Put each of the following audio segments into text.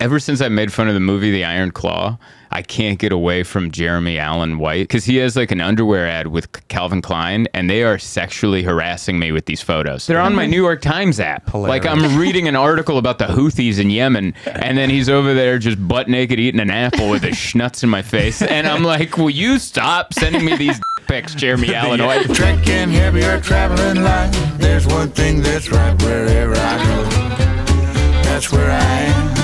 ever since I made fun of the movie The Iron Claw, I can't get away from Jeremy Allen White because he has like an underwear ad with Calvin Klein, and they are sexually harassing me with these photos. They're on my New York Times app. Like I'm reading an article about the Houthis in Yemen, and then he's over there just butt naked eating an apple with his schnutz in my face, and I'm like, "Will you stop sending me these pics, Jeremy Allen White?" Trekking heavier, traveling light. There's one thing that's right wherever I go. That's where I am.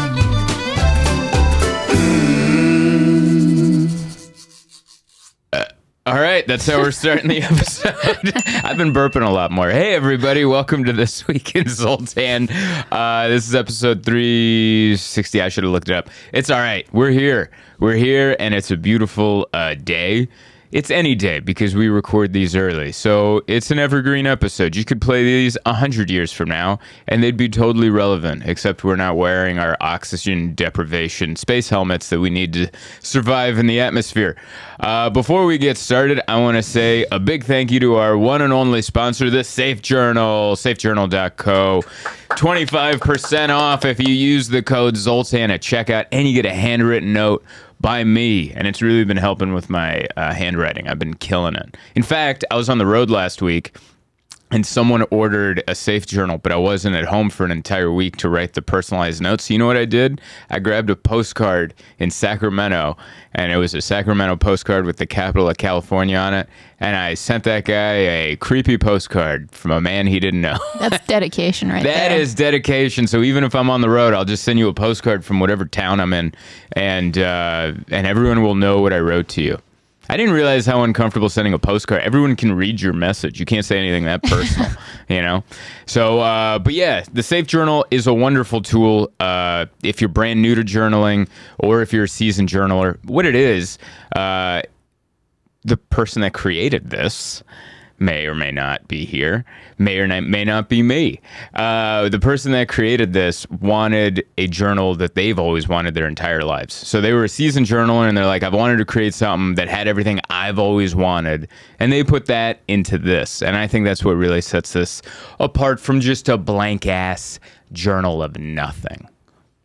All right, that's how we're starting the episode. I've been burping a lot more. Hey, everybody, welcome to this week in Zoltan. Uh, this is episode 360. I should have looked it up. It's all right. We're here. We're here, and it's a beautiful uh, day. It's any day because we record these early. So it's an evergreen episode. You could play these 100 years from now, and they'd be totally relevant, except we're not wearing our oxygen deprivation space helmets that we need to survive in the atmosphere. Uh, before we get started, I want to say a big thank you to our one and only sponsor, the Safe Journal, safejournal.co. 25% off if you use the code Zoltan at checkout, and you get a handwritten note by me, and it's really been helping with my uh, handwriting. I've been killing it. In fact, I was on the road last week and someone ordered a safe journal, but I wasn't at home for an entire week to write the personalized notes. So you know what I did? I grabbed a postcard in Sacramento, and it was a Sacramento postcard with the capital of California on it. And I sent that guy a creepy postcard from a man he didn't know. That's dedication right That there. is dedication. So even if I'm on the road, I'll just send you a postcard from whatever town I'm in, and uh, and everyone will know what I wrote to you. I didn't realize how uncomfortable sending a postcard. Everyone can read your message. You can't say anything that personal, you know. So, uh, but yeah, the Safe Journal is a wonderful tool. Uh, if you're brand new to journaling, or if you're a seasoned journaler, what it is, uh, the person that created this may or may not be here, may or not, may not be me. Uh, the person that created this wanted a journal that they've always wanted their entire lives. So they were a seasoned journaler and they're like, I've wanted to create something that had everything I've always wanted. And they put that into this. And I think that's what really sets this apart from just a blank ass journal of nothing.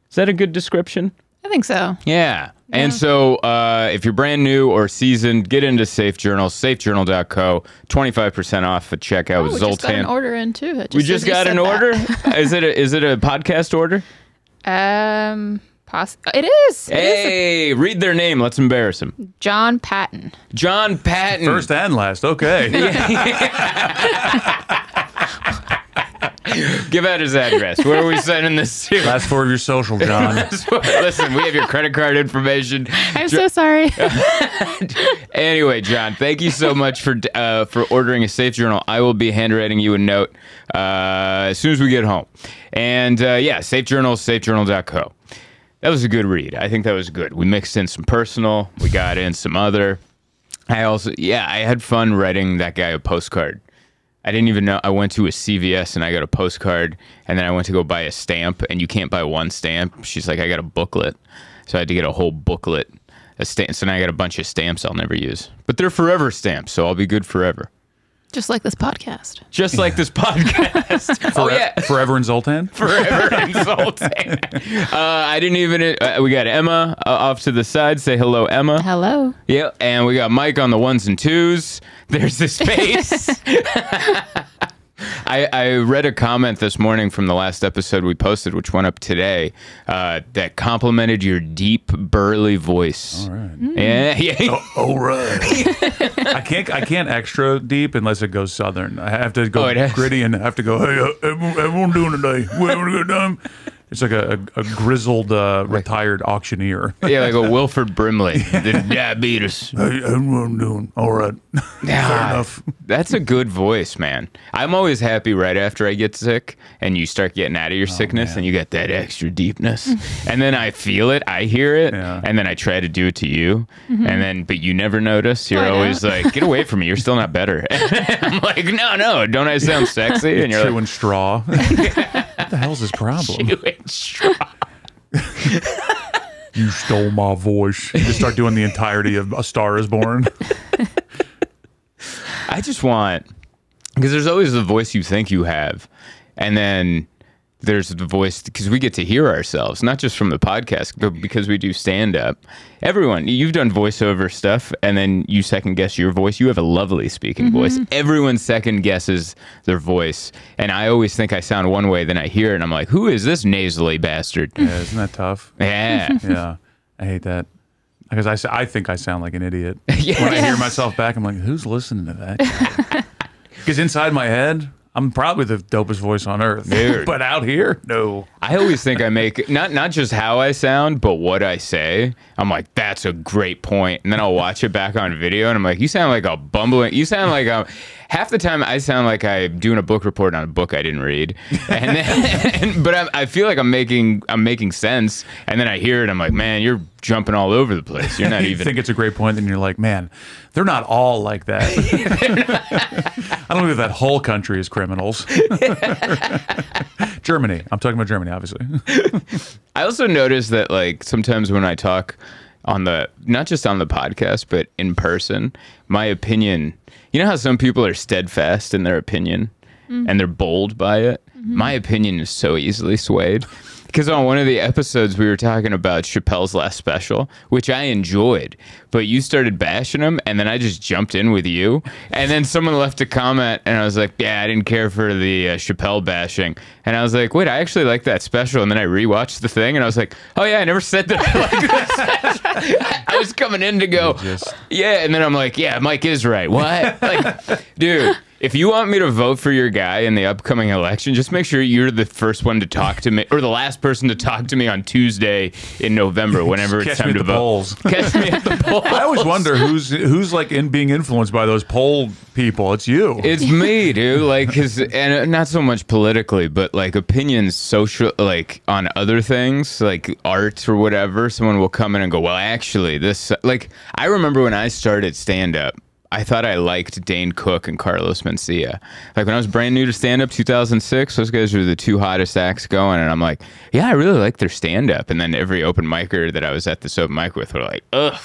Is that a good description? I think so. Yeah. And so uh, if you're brand new or seasoned, get into Safe Journal, safejournal.co, 25% off at checkout Oh, with we just got an Zoltan. order in too. It We just just as you got an that. order? is it a, is it a podcast order? Um, poss- it is. It is Hey, read their name. Let's embarrass them. John Patton. John Patton. First and last. Okay. Give out his address. Where are we sending this to? Last four of your social, John. Listen, we have your credit card information. I'm so sorry. Anyway, John, thank you so much for uh, for ordering a safe journal. I will be handwriting you a note uh, as soon as we get home. And uh, yeah, safe journal, safejournal.co. That was a good read. I think that was good. We mixed in some personal, we got in some other. I also, yeah, I had fun writing that guy a postcard. I didn't even know. I went to a CVS and I got a postcard, and then I went to go buy a stamp, and you can't buy one stamp. She's like, I got a booklet, so I had to get a whole booklet. A stamp. So now I got a bunch of stamps I'll never use, but they're forever stamps, so I'll be good forever. Just like this podcast. Just like this podcast. oh yeah, Forever in Zoltan? forever insulting. uh, I didn't even. Uh, we got Emma uh, off to the side. Say hello, Emma. Hello. Yeah, and we got Mike on the ones and twos. There's his face. I, I read a comment this morning from the last episode we posted, which went up today, uh, that complimented your deep, burly voice. All right. Yeah, yeah. All right. I can't I can't extra deep unless it goes southern. I have to go Oh, gritty and I have to go, hey, uh, everyone, everyone doing today? We having a good time? It's like a, a, a grizzled uh, retired auctioneer. yeah, like a Wilford Brimley, the diabetes. Hey, everyone doing? All right. Fair Yeah, enough. That's a good voice, man. I'm always happy right after I get sick and you start getting out of your sickness man. and you get that extra deepness. and then I feel it, I hear it, Yeah. and then I try to do it to you. And then, but you never notice. You're I know. always like, get away from me. You're still not better. I'm like, no, no, don't I sound sexy? And you're Chewing like, straw. What the hell's his problem? You stole my voice. You just start doing the entirety of A Star is Born. I just want because there's always the voice you think you have, and then there's the voice because we get to hear ourselves, not just from the podcast, but because we do stand up. Everyone, you've done voiceover stuff, and then you second guess your voice. You have a lovely speaking mm-hmm. voice. Everyone second guesses their voice, and I always think I sound one way. Then I hear it, and I'm like, "Who is this nasally bastard?" Yeah, isn't that tough? yeah. Yeah, I hate that because I, I think I sound like an idiot when I hear myself back. I'm like, who's listening to that? Because inside my head, I'm probably the dopest voice on earth, Dude. but out here, no. I always think I make not not just how I sound, but what I say. I'm like, that's a great point. point, and then I'll watch it back on video, and I'm like, you sound like a bumbling. You sound like a. Half the time, I sound like I'm doing a book report on a book I didn't read, and then, and, but I'm, I feel like I'm making I'm making sense, and then I hear it, I'm like, man, you're jumping all over the place. You're not you even. think it's a great point, then you're like, man, they're not all like that. I don't believe that whole country is criminals. Germany. I'm talking about Germany, obviously. I also notice that like sometimes when I talk on the not just on the podcast but in person, my opinion. You know how some people are steadfast in their opinion mm-hmm. and they're bold by it. Mm-hmm. My opinion is so easily swayed. Because on one of the episodes we were talking about Chappelle's last special, which I enjoyed, but you started bashing him, and then I just jumped in with you, and then someone left a comment, and I was like, "Yeah, I didn't care for the uh, Chappelle bashing," and I was like, "Wait, I actually like that special," and then I rewatched the thing, and I was like, "Oh yeah, I never said that." I like that special." I was coming in to go, just- yeah, and then I'm like, "Yeah, Mike is right." What, like, dude? If you want me to vote for your guy in the upcoming election, just make sure you're the first one to talk to me, or the last person to talk to me on Tuesday in November, whenever it's Catch me time at to the vote. polls. Catch me at the polls. I always wonder who's who's like in being influenced by those poll people. It's you. It's me, dude. Like, cause, and uh, not so much politically, but like opinions, social, like on other things, like art or whatever. Someone will come in and go, "Well, actually, this." Like, I remember when I started stand up. I thought I liked Dane Cook and Carlos Mencia. Like when I was brand new to stand up, 2006, those guys were the two hottest acts going, and I'm like, yeah, I really like their stand up. And then every open micer that I was at this open mic with were like, ugh,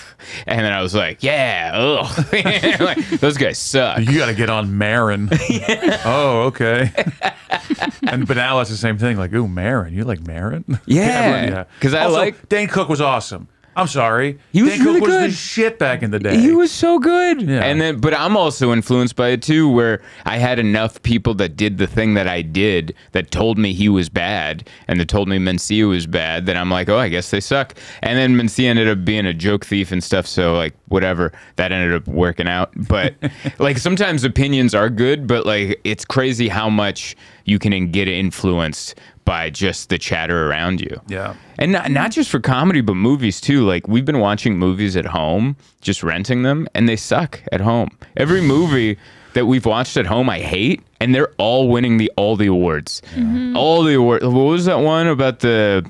and then I was like, yeah, ugh, like, those guys suck. You got to get on Maron. Oh, okay. and but now it's the same thing. Like, ooh, Maron. You like Maron? Yeah, 'cause I Also, like- Dane Cook was awesome. I'm sorry. He was Dane really Cook was good. the shit back in the day. He was so good. Yeah. And then but I'm also influenced by it too where I had enough people that did the thing that I did that told me he was bad and that told me Mencia was bad that I'm like, "Oh, I guess they suck." And then Mencia ended up being a joke thief and stuff, so like whatever, that ended up working out. But like sometimes opinions are good, but like it's crazy how much you can get influenced by just the chatter around you. Yeah. And not, not just for comedy, but movies too. Like we've been watching movies at home, just renting them, and they suck at home. Every movie that we've watched at home, I hate, and they're all winning the all the awards. All the awards. What was that one about the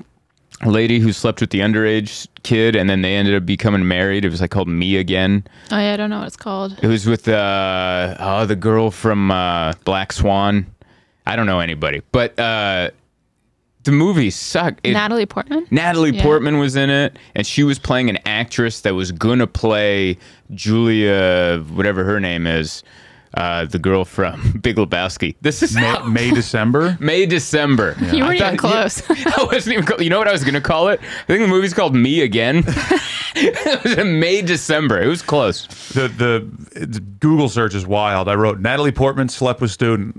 lady who slept with the underage kid, and then they ended up becoming married? It was like called Me Again. Oh yeah, I don't know what it's called. It was with uh, oh the girl from uh, Black Swan. I don't know anybody, but uh, the movie sucked. It, Natalie Portman. Natalie Yeah. Portman was in it, and she was playing an actress that was gonna play Julia, whatever her name is, uh, the girl from Big Lebowski. This is May, May December. May December. You weren't even thought- close. I wasn't even. close. You know what I was gonna call it? I think the movie's called Me Again. it was in May December. It was close. The the it's- Google search is wild. I wrote Natalie Portman slept with student.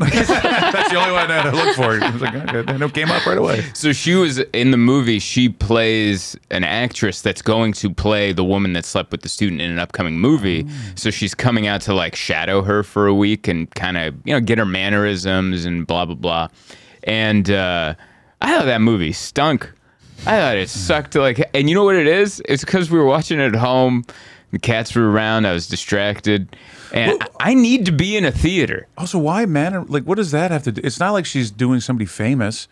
That's the only one I had to look for. It was like okay, and it came up right away. So she was in the movie. She plays an actress that's going to play the woman that slept with the student in an upcoming movie. So she's coming out to like shadow her for a week and kind of you know get her mannerisms and blah blah blah. And uh, I thought that movie stunk. I thought it sucked. Like, and you know what it is? It's because we were watching it at home. The cats were around. I was distracted, and I I need to be in a theater. Also, why man? Like, what does that have to do? It's not like she's doing somebody famous.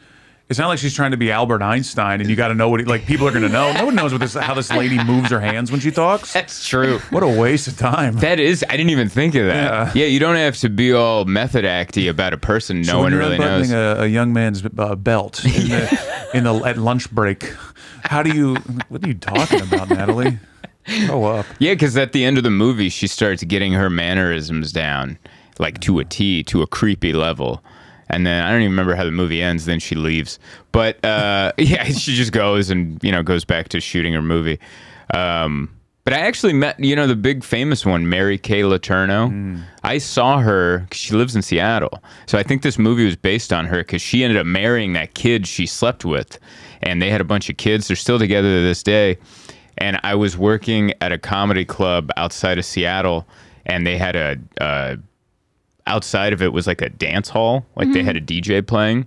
It's not like she's trying to be Albert Einstein, and you got to know what. He, like, people are going to know. No one knows what this, how this lady moves her hands when she talks. That's true. What a waste of time. That is, I didn't even think of that. Yeah, you don't have to be all method acty about a person no So when one really knows. A, a young man's uh, belt in the, in the at lunch break. How do you? What are you talking about, Natalie? Grow up. yeah, because at the end of the movie, she starts getting her mannerisms down, like to a T, to a creepy level. And I thought, Mm. yeah, I thought, yeah, And then I don't even remember how the movie ends. Then she leaves, but uh, yeah, she just goes and you know goes back to shooting her movie. Um, but I actually met you know the big famous one, Mary Kay Letourneau. I saw her she lives in Seattle, so I think this movie was based on her because she ended up marrying that kid she slept with, and they had a bunch of kids. They're still together to this day. And I was working at a comedy club outside of Seattle, and they had a. Uh, outside of it was like a dance hall like they had a dj playing.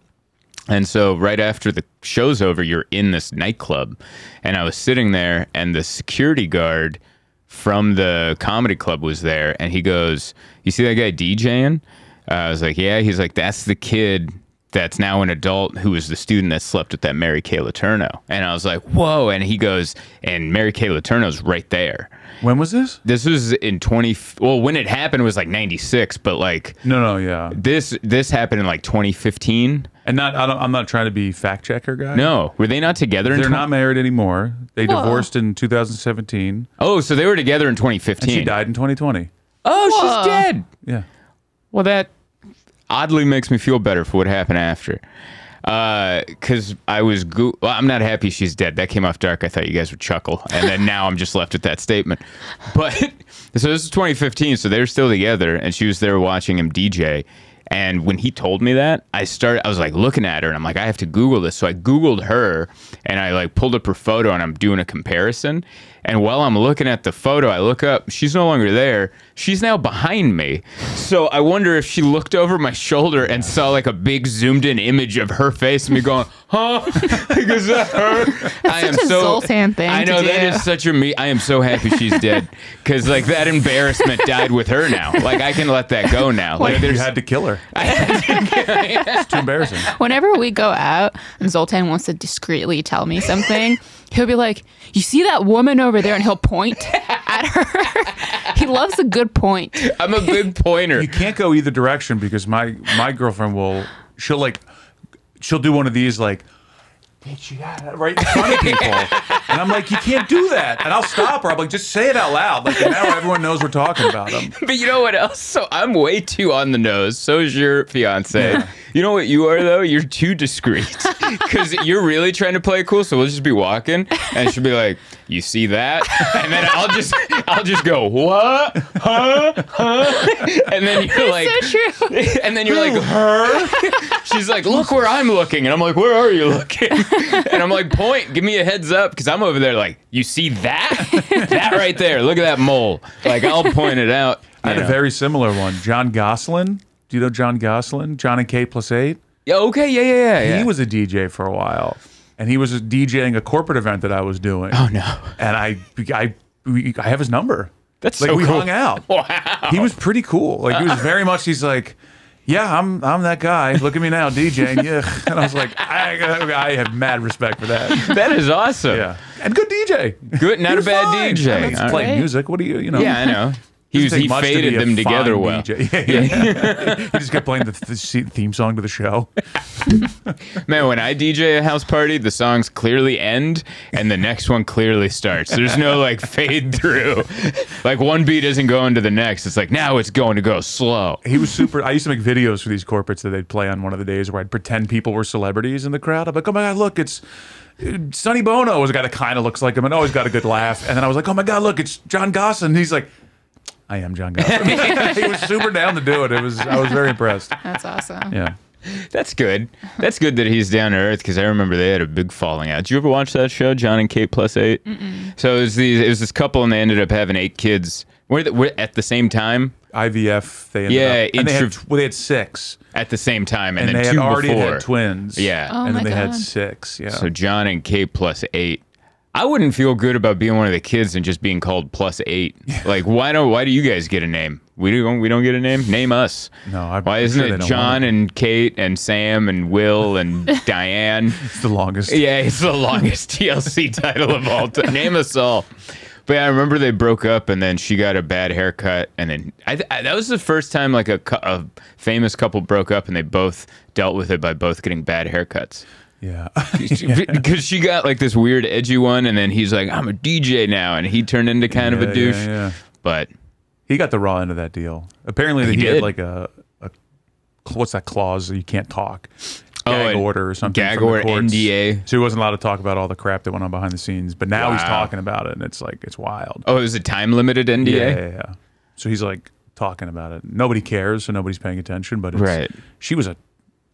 And so right after the show's over you're in this nightclub. And i was sitting there and the security guard from the comedy club was there and he goes you see that guy djing uh, i was like yeah. He's like that's the kid that's now an adult who was the student that slept with that mary kay letourneau and i was like whoa and he goes and mary kay letourneau's right there When was this? this was in 20 well when it happened was like 96 but like No, no, yeah. this this happened in like 2015 And not, I don't, I'm not trying to be fact checker guy. no were they not together they're 20 not married anymore. They Whoa. divorced in 2017, oh so they were together in and 2015 she died in 2020. oh Whoa. she's dead Yeah. well that oddly makes me feel better for what happened after uh, because I was go- well, I'm not happy she's dead. That came off dark. I thought you guys would chuckle, and then now I'm just left with that statement. But so this is 2015, so they're still together, and she was there watching him DJ. And when he told me that, I started. I was like looking at her, and I'm like, I have to Google this. So I Googled her, and I like pulled up her photo, and I'm doing a comparison. And while I'm looking at the photo, I look up. She's no longer there. She's now behind me. So I wonder if she looked over my shoulder and saw like a big zoomed in image of her face and me going, "Huh? is that her?" I am such a so Zoltan thing I to know that do. is such a me. I am so happy she's dead because like that embarrassment died with her now. Like I can let that go now. Like You there's had to kill her. it's too embarrassing. Whenever we go out and Zoltan wants to discreetly tell me something, he'll be like, You see that woman over there? And he'll point at her. he loves a good point. I'm a big pointer. You can't go either direction because my my girlfriend will she'll like she'll do one of these like bitch you got it right in front of people and I'm like you can't do that and I'll stop her I'm like just say it out loud like now everyone knows we're talking about them But you know what else? So I'm way too on the nose. So is your fiance. You know what you are though? You're too discreet because you're really trying to play cool. So we'll just be walking, and she'll be like, "You see that?" And then I'll just, I'll just go, "What? Huh? Huh?" And then you're like, so true. and then you're like, "Her?" She's like, "Look where I'm looking," and I'm like, "Where are you looking?" And I'm like, "Point, give me a heads up," because I'm over there like, "You see that? that right there? Look at that mole." Like I'll point it out. I had you a very similar one Jon Gosselin do you know Jon Gosselin John and K plus eight Yeah, okay, yeah, yeah, yeah. yeah. he was a DJ for a while and he was DJing a corporate event that I was doing Oh no, and I I I have his number that's like so we cool. hung out Wow. he was pretty cool. Like he was very much. He's like, yeah, I'm I'm that guy. Look at me now, DJing. Yeah, and I was like, I, I have mad respect for that. That is awesome. Yeah, and good DJ. Good, not a bad fine. DJ. I mean, it's All playing right. music. What do you you know? Yeah, I know. He was he much to faded them together well. DJ. Yeah, yeah. he just kept playing the, the theme song to the show. Man, when I DJ a house party, the songs clearly end and the next one clearly starts. There's no like fade through. Like one beat isn't going to the next. It's like now it's going to go slow. He was super. I used to make videos for these corporates that they'd play on one of the days where I'd pretend people were celebrities in the crowd. I'm like, oh my god, look, it's uh, Sonny Bono was a guy that kind of looks like him and always got a good laugh. And then I was like, oh my god, look, it's Jon Gosselin. He's like, I am Jon Gosselin. he was super down to do it. It was. I was very impressed. That's awesome. Yeah. That's good. That's good that he's down to earth because I remember they had a big falling out. Did you ever watch that show, John and Kate Plus 8 So it was these. It was this couple and they ended up having eight kids. Were they, were at the same time? IVF. They ended Yeah, up, and they had, well, they had six, At the same time, and, and, then they two already before. had twins. Yeah. Oh and then my they had six. Yeah. So John and Kate plus eight. I wouldn't feel good about being one of the kids and just being called plus eight. Like, why don't why do you guys get a name? We don't we don't get a name. Name us. No, I'm why isn't they it John and Kate and Sam and Will and Diane? it's the longest. Yeah, it's the longest TLC title of all time. Name us all. But yeah, I remember they broke up, and then she got a bad haircut, and then I, I, that was the first time like a, a famous couple broke up, and they both dealt with it by both getting bad haircuts. Yeah. because she got like this weird edgy one, and then he's like, "I'm a DJ now," and he turned into kind of Yeah, a douche. yeah. But He got the raw end of that deal. Apparently, He he, did? had like a, a what's that clause? You can't talk. Oh, Gag an order or something. gag from the order, courts. NDA. So he wasn't allowed to talk about all the crap that went on behind the scenes. But now he's Wow. talking about it, and it's like it's wild. Oh, it was a time limited NDA. Yeah, yeah, yeah. So he's like talking about it. Nobody cares, so nobody's paying attention. But it's, Right. she was a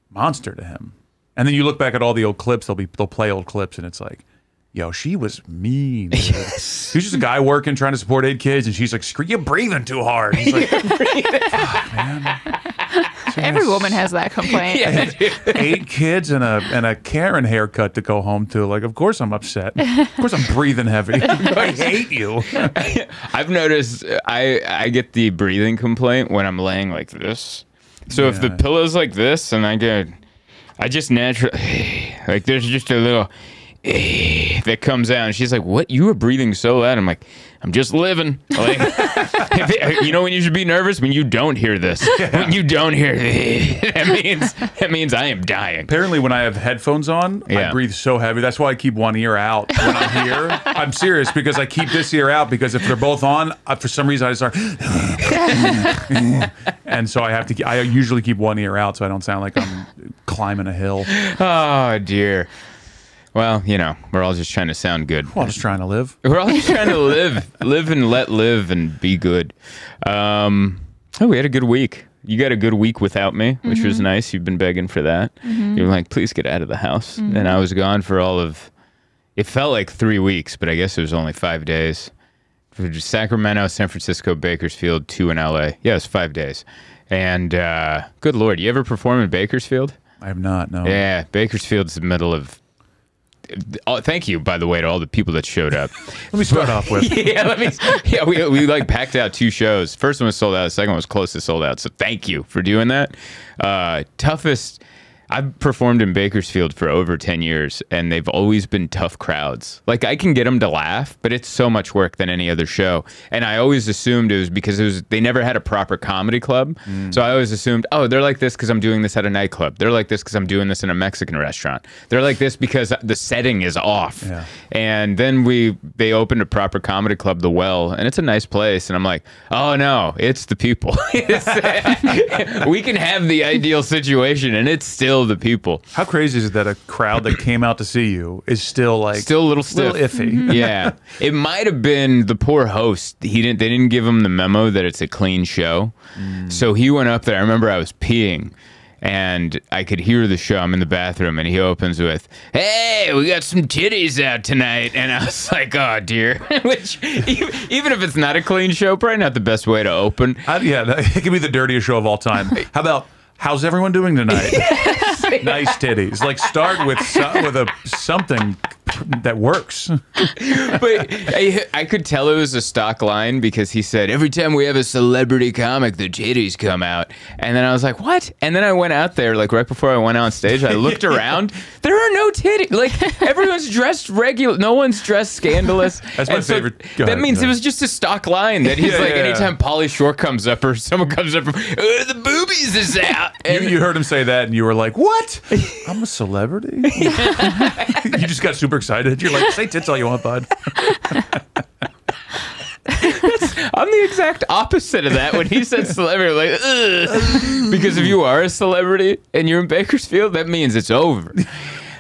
monster to him. And then you look back at all the old clips. They'll be they'll play old clips, and it's like, yo, she was mean. Dude. He's just a guy working, trying to support eight kids, and she's like, "Screw you, breathing too hard." He's like, Every woman has that complaint. Yeah, dude. eight kids and a and a Karen haircut to go home to. Like, of course I'm upset. Of course I'm breathing heavy. I hate you. I've noticed I I get the breathing complaint when I'm laying like this. So if the Yeah. pillow's like this and I get I just naturally like there's just a little that comes out and she's like, "What? You were breathing so loud." I'm like, "I'm just living." Like, it- you know when you should be nervous when you don't hear this. When you don't hear that means that means I am dying. Apparently, when I have headphones on, I breathe so heavy. That's why I keep one ear out when I'm here. I'm serious because I keep this ear out because if they're both on, uh, for some reason I start. and so I have to. I usually keep one ear out so I don't sound like I'm climbing a hill. Oh dear. Well, you know, we're all just trying to sound good. Well, I'm just trying to live. We're all just trying to live, live and let live and be good. Um, oh, we had a good week. You got a good week without me, which was nice. You've been begging for that. You're like, please get out of the house. And I was gone for all of, it felt like three weeks, but I guess it was only five days. For Sacramento, San Francisco, Bakersfield, two in LA. Yeah, it's five days. And uh, good Lord, you ever perform in Bakersfield? I have not. No. Yeah, Bakersfield's the middle of. Oh, thank you, by the way, to all the people that showed up. Let me start off with. yeah, let me. Yeah, we, we like packed out two shows. First one was sold out. The second one was close to sold out. So thank you for doing that. Uh, toughest. I've performed in Bakersfield for over 10 years and they've always been tough crowds. Like I can get them to laugh, but it's so much work than any other show. And I always assumed it was because it was they never had a proper comedy club. Mm. So I always assumed, "Oh, they're like this cuz I'm doing this at a nightclub. They're like this cuz I'm doing this in a Mexican restaurant. They're like this because the setting is off." Yeah. And then we they opened a proper comedy club, The Well, and it's a nice place. And I'm like, oh no, it's the people. We can have the ideal situation, and it's still the people. How crazy is it that a crowd that came out to see you is still like Still a little stiff. iffy? Mm-hmm. yeah, it might have been the poor host. He didn't. They didn't give him the memo that it's a clean show. Mm. So he went up there. I remember I was peeing. And I could hear the show. I'm in the bathroom, and he opens with, "Hey, we got some titties out tonight." And I was like, "Oh dear." Which, e- even if it's not a clean show, probably not the best way to open. I, yeah, it could be the dirtiest show of all time. How about how's everyone doing tonight? nice titties. Like start with so, with a something that works. but I, I could tell it was a stock line because he said every time we have a celebrity comic, the titties come out, and then I was like, "What?" And then I went out there, like right before I went on stage, I looked around. There are no titties. Like everyone's dressed regular. No one's dressed scandalous. That's my And so favorite- go that ahead, means it was just a stock line that he's Yeah, like, yeah, yeah. anytime Pauly Shore comes up or someone comes up, from, uh, the boobies is out. You, you heard him say that, and you were like, "What? I'm a celebrity." you just got super excited. You're like, "Say tits all you want, bud." I'm the exact opposite of that when he said celebrity. Like, Ugh. because if you are a celebrity and you're in Bakersfield, that means it's over.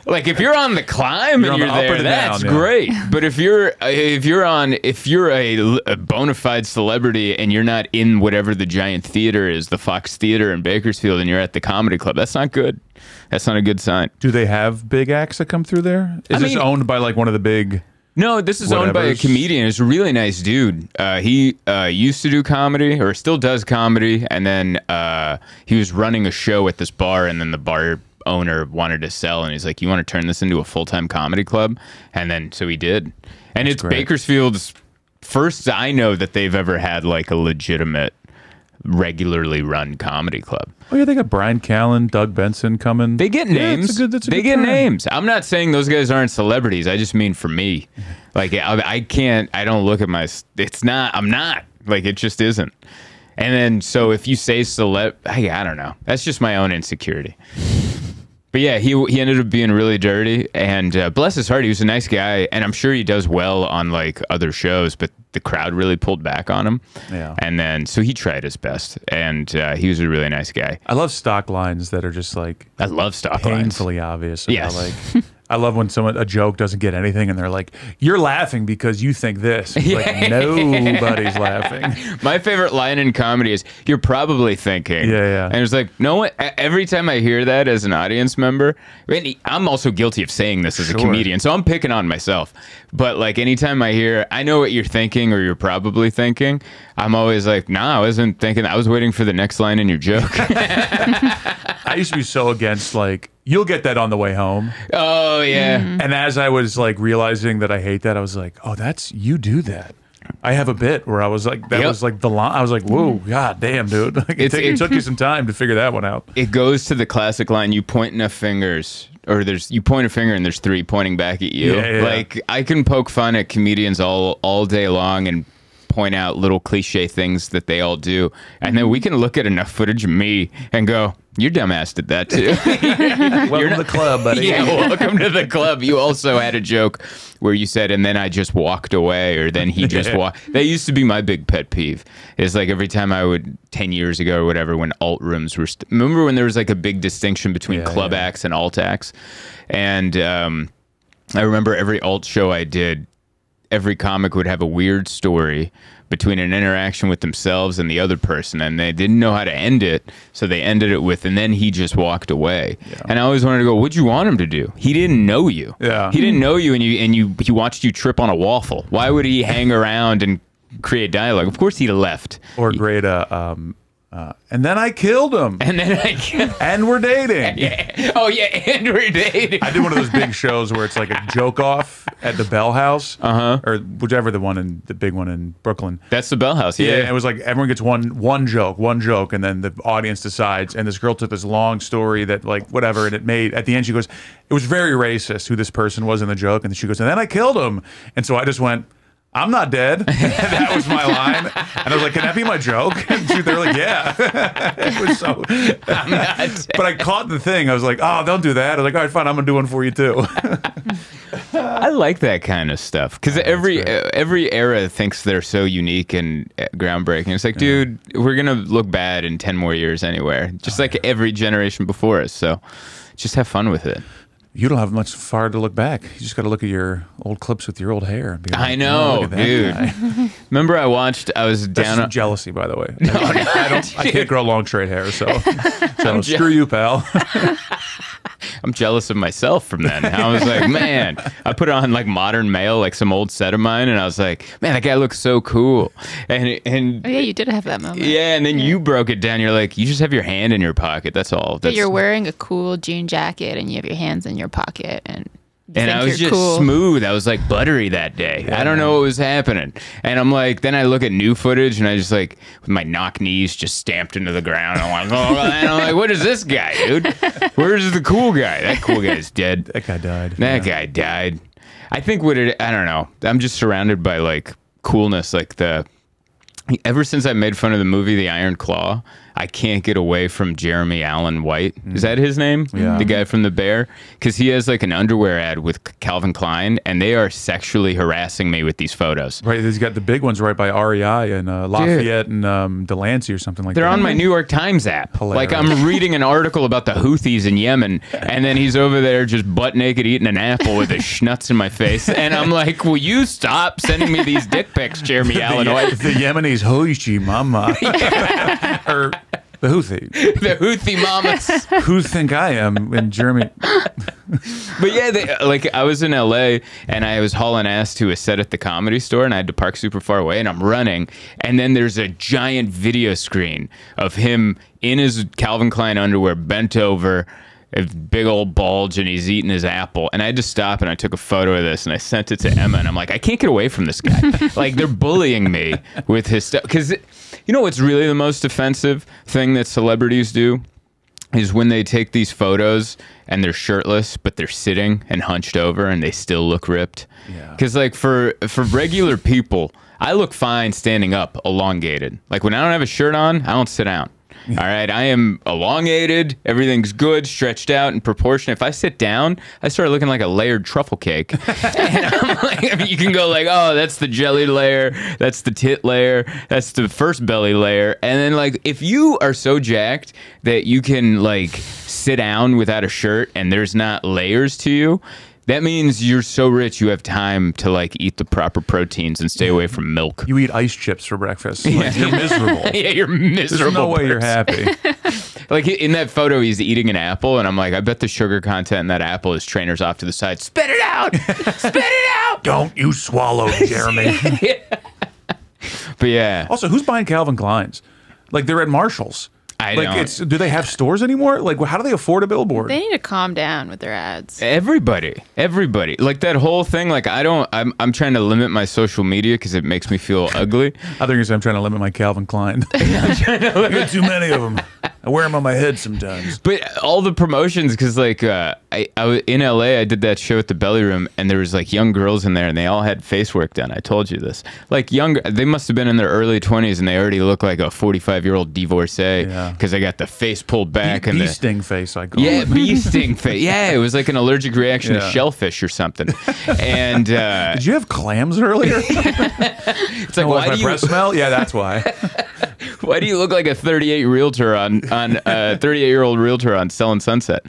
Like if you're on the climb You're and you're up or there, the that's down, yeah. great. But if you're if you're on if you're a, a bona fide celebrity and you're not in whatever the giant theater is, the Fox Theater in Bakersfield, and you're at the comedy club, that's not good. That's not a good sign. Do they have big acts that come through there? Is I this mean- owned by like one of the big? No, this is owned by a comedian. It's a really nice dude. Uh, he uh, used to do comedy, or still does comedy, and then uh, he was running a show at this bar, and then the bar owner wanted to sell, and he's like, "You want to turn this into a full time comedy club?" And then so he did, and it's great. Bakersfield's first I know that they've ever had like a legitimate, regularly run comedy club. Oh yeah, they got Bryan Callen, Doug Benson coming. They get Yeah, names. it's a good- that's they get time. names. I'm not saying those guys aren't celebrities. I just mean for me, like I, I can't. I don't look at my. It's not. I'm not. Like it just isn't. And then so if you say celeb, I, I don't know. That's just my own insecurity. But yeah, he he ended up being really dirty, and uh, bless his heart, he was a nice guy, and I'm sure he does well on like other shows. But the crowd really pulled back on him, Yeah. And then so he tried his best, and uh, he was a really nice guy. I love stock lines that are just like I love lines. painfully obvious. about, Yes. Like, I love when someone a joke doesn't get anything and they're like, "You're laughing because you think this." It's Like nobody's laughing. My favorite line in comedy is "You're probably thinking." Yeah, yeah. And it's like no one. Every time I hear that as an audience member, I'm also guilty of saying this as a comedian, so I'm picking on myself. But like anytime I hear, I know what you're thinking or you're probably thinking. I'm always like, Nah, I wasn't thinking. I was waiting for the next line in your joke. I used to be so against like, "You'll get that on the way home." oh yeah. Mm-hmm. And as I was like realizing that I hate that, I was like, "Oh, that's you do that." I have a bit where I was like, that Yep. was like the line. I was like, "Whoa, mm-hmm. god damn, dude!" Like, it, It's- take- it took you some time to figure that one out. it goes to the classic line you point enough fingers or there's you point a finger and there's three pointing back at you Yeah, yeah. like i can poke fun at comedians all all day long and point out little cliche things that they all do and then mm-hmm. we can look at enough footage of me and go you're dumbass did that too. Welcome to the club, buddy. yeah welcome to the club. You also had a joke where you said and then i just walked away or then he just walked that used to be my big pet peeve. It's like every time i would 10 years ago or whatever when alt rooms were st- remember when there was like a big distinction between Yeah, club yeah. acts and alt acts? And um, i remember every alt show i did every comic would have a weird story between an interaction with themselves and the other person and they didn't know how to end it so they ended it with and then he just walked away. And i always wanted to go what'd you want him to do? He didn't know you. Yeah. he didn't know you and you and you he watched you trip on a waffle. Why would he hang around and create dialogue? Of course he left. Or great, uh, um, uh, and then I killed him, and then i killed him. and we're dating. Yeah. oh yeah and we're dating I did one of those big shows where it's like a joke off at the Bell House, uh-huh. or whichever the one in the big one in Brooklyn. that's the bell house yeah, Yeah, and it was like everyone gets one one joke, one joke, and then the audience decides. And this girl took this long story that like whatever, and it made at the end she goes, it was very racist who this person was in the joke, and then she goes, and then I killed him, and so I just went. I'm not dead. that was my line, and I was like, "Can that be my joke?" And they're like, "Yeah." it was so. but I caught the thing. I was like, "Oh, don't do that." I was like, "All right, fine. I'm gonna do one for you too." I like that kind of stuff because every uh, every era thinks they're so unique and uh, groundbreaking. It's like, dude, we're gonna look bad in ten more years anywhere, just Oh, like every generation before us. So, just have fun with it. You don't have much far to look back. You just got to look at your old clips with your old hair. And be like, I "Oh, know, that dude. guy." Remember, I watched. I was That's down. just jealousy, by the way. I, don't. I can't grow long straight hair, so, so screw you, pal. I'm jealous of myself from then. I was like, man, I put on like modern male, like some old set of mine, and I was like, man, that guy looks so cool. And and Oh yeah, you did have that moment. yeah, and then you broke it down. You're like, you just have your hand in your pocket. That's all. But That's, you're wearing a cool jean jacket and you have your hands in your pocket and you and I was just cool. smooth. I was like buttery that day. I don't know what was happening. And I'm like, then I look at new footage and I just like, with my knock knees just stamped into the ground. I'm like, oh, and I'm like, what is this guy, dude? Where's the cool guy? That cool guy's dead. That guy died. That guy died. I think what it, I don't know. I'm just surrounded by like coolness. Like the, ever since I made fun of the movie The Iron Claw, I can't get away from Jeremy Allen White. Is that his name? Yeah. The guy from The Bear? Because he has like an underwear ad with Calvin Klein and they are sexually harassing me with these photos. Right, he's got the big ones right by REI and uh, Lafayette and um, Delancey or something like that. They're on my New York Times app. Hilarious. Like I'm reading an article about the Houthis in Yemen, and then he's over there just butt naked eating an apple with his schnutz in my face, and I'm like, "Will you stop sending me these dick pics, Jeremy Allen White?" the Yemenis, Hoishi Mama. or the Houthi. the Houthi mamas. Who think I am in Germany? But yeah, they, like I was in LA and I was hauling ass to a set at the comedy store and I had to park super far away and I'm running and then there's a giant video screen of him in his Calvin Klein underwear bent over a big old bulge and he's eating his apple and I had to stop and I took a photo of this and I sent it to Emma and I'm like I can't get away from this guy like they're bullying me with his stuff cuz you know what's really the most offensive thing that celebrities do? Is when they take these photos and they're shirtless but they're sitting and hunched over and they still look ripped. Yeah. because like for for regular people i look fine standing up elongated. Like when i don't have a shirt on i don't sit down All right, I am elongated. Everything's good, stretched out in proportion. If I sit down, I start looking like a layered truffle cake. I you can go like, oh, that's the jelly layer, that's the tit layer, that's the first belly layer, and then like if you are so jacked that you can like sit down without a shirt and there's not layers to you. That means you're so rich you have time to like eat the proper proteins and stay away from milk. You eat ice chips for breakfast. Like, You're miserable. yeah, you're miserable. There's no way you're happy. Like in that photo, he's eating an apple, and I'm like, I bet the sugar content in that apple is trainers off to the side. Spit it out! Spit it out! Don't you swallow, Jeremy. But yeah, also, who's buying Calvin Kleins? Like they're at Marshalls. I like don't. it's do they have stores anymore? Like how do they afford a billboard? They need to calm down with their ads. everybody, everybody, like that whole thing. Like I don't. I'm I'm trying to limit my social media because it makes me feel ugly. I think you're saying I'm trying to limit my Calvin Klein. I got too many of them. I wear them on my head sometimes. But all the promotions, because like uh, I, I was in LA, I did that show at the Belly Room, and there was like young girls in there, and they all had face work done. I told you this. Like young, they must have been in their early twenties, and they already look like a forty-five-year-old divorcee Yeah. because they got the face pulled back Bee, and bee the, sting face, I call yeah, it. bee sting face. Yeah, it was like an allergic reaction to shellfish or something. And uh, Did you have clams earlier? it's like, Oh, why my do you breath smell? Yeah, that's why. Why do you look like a 38 realtor on on a 38 year old realtor on Selling Sunset?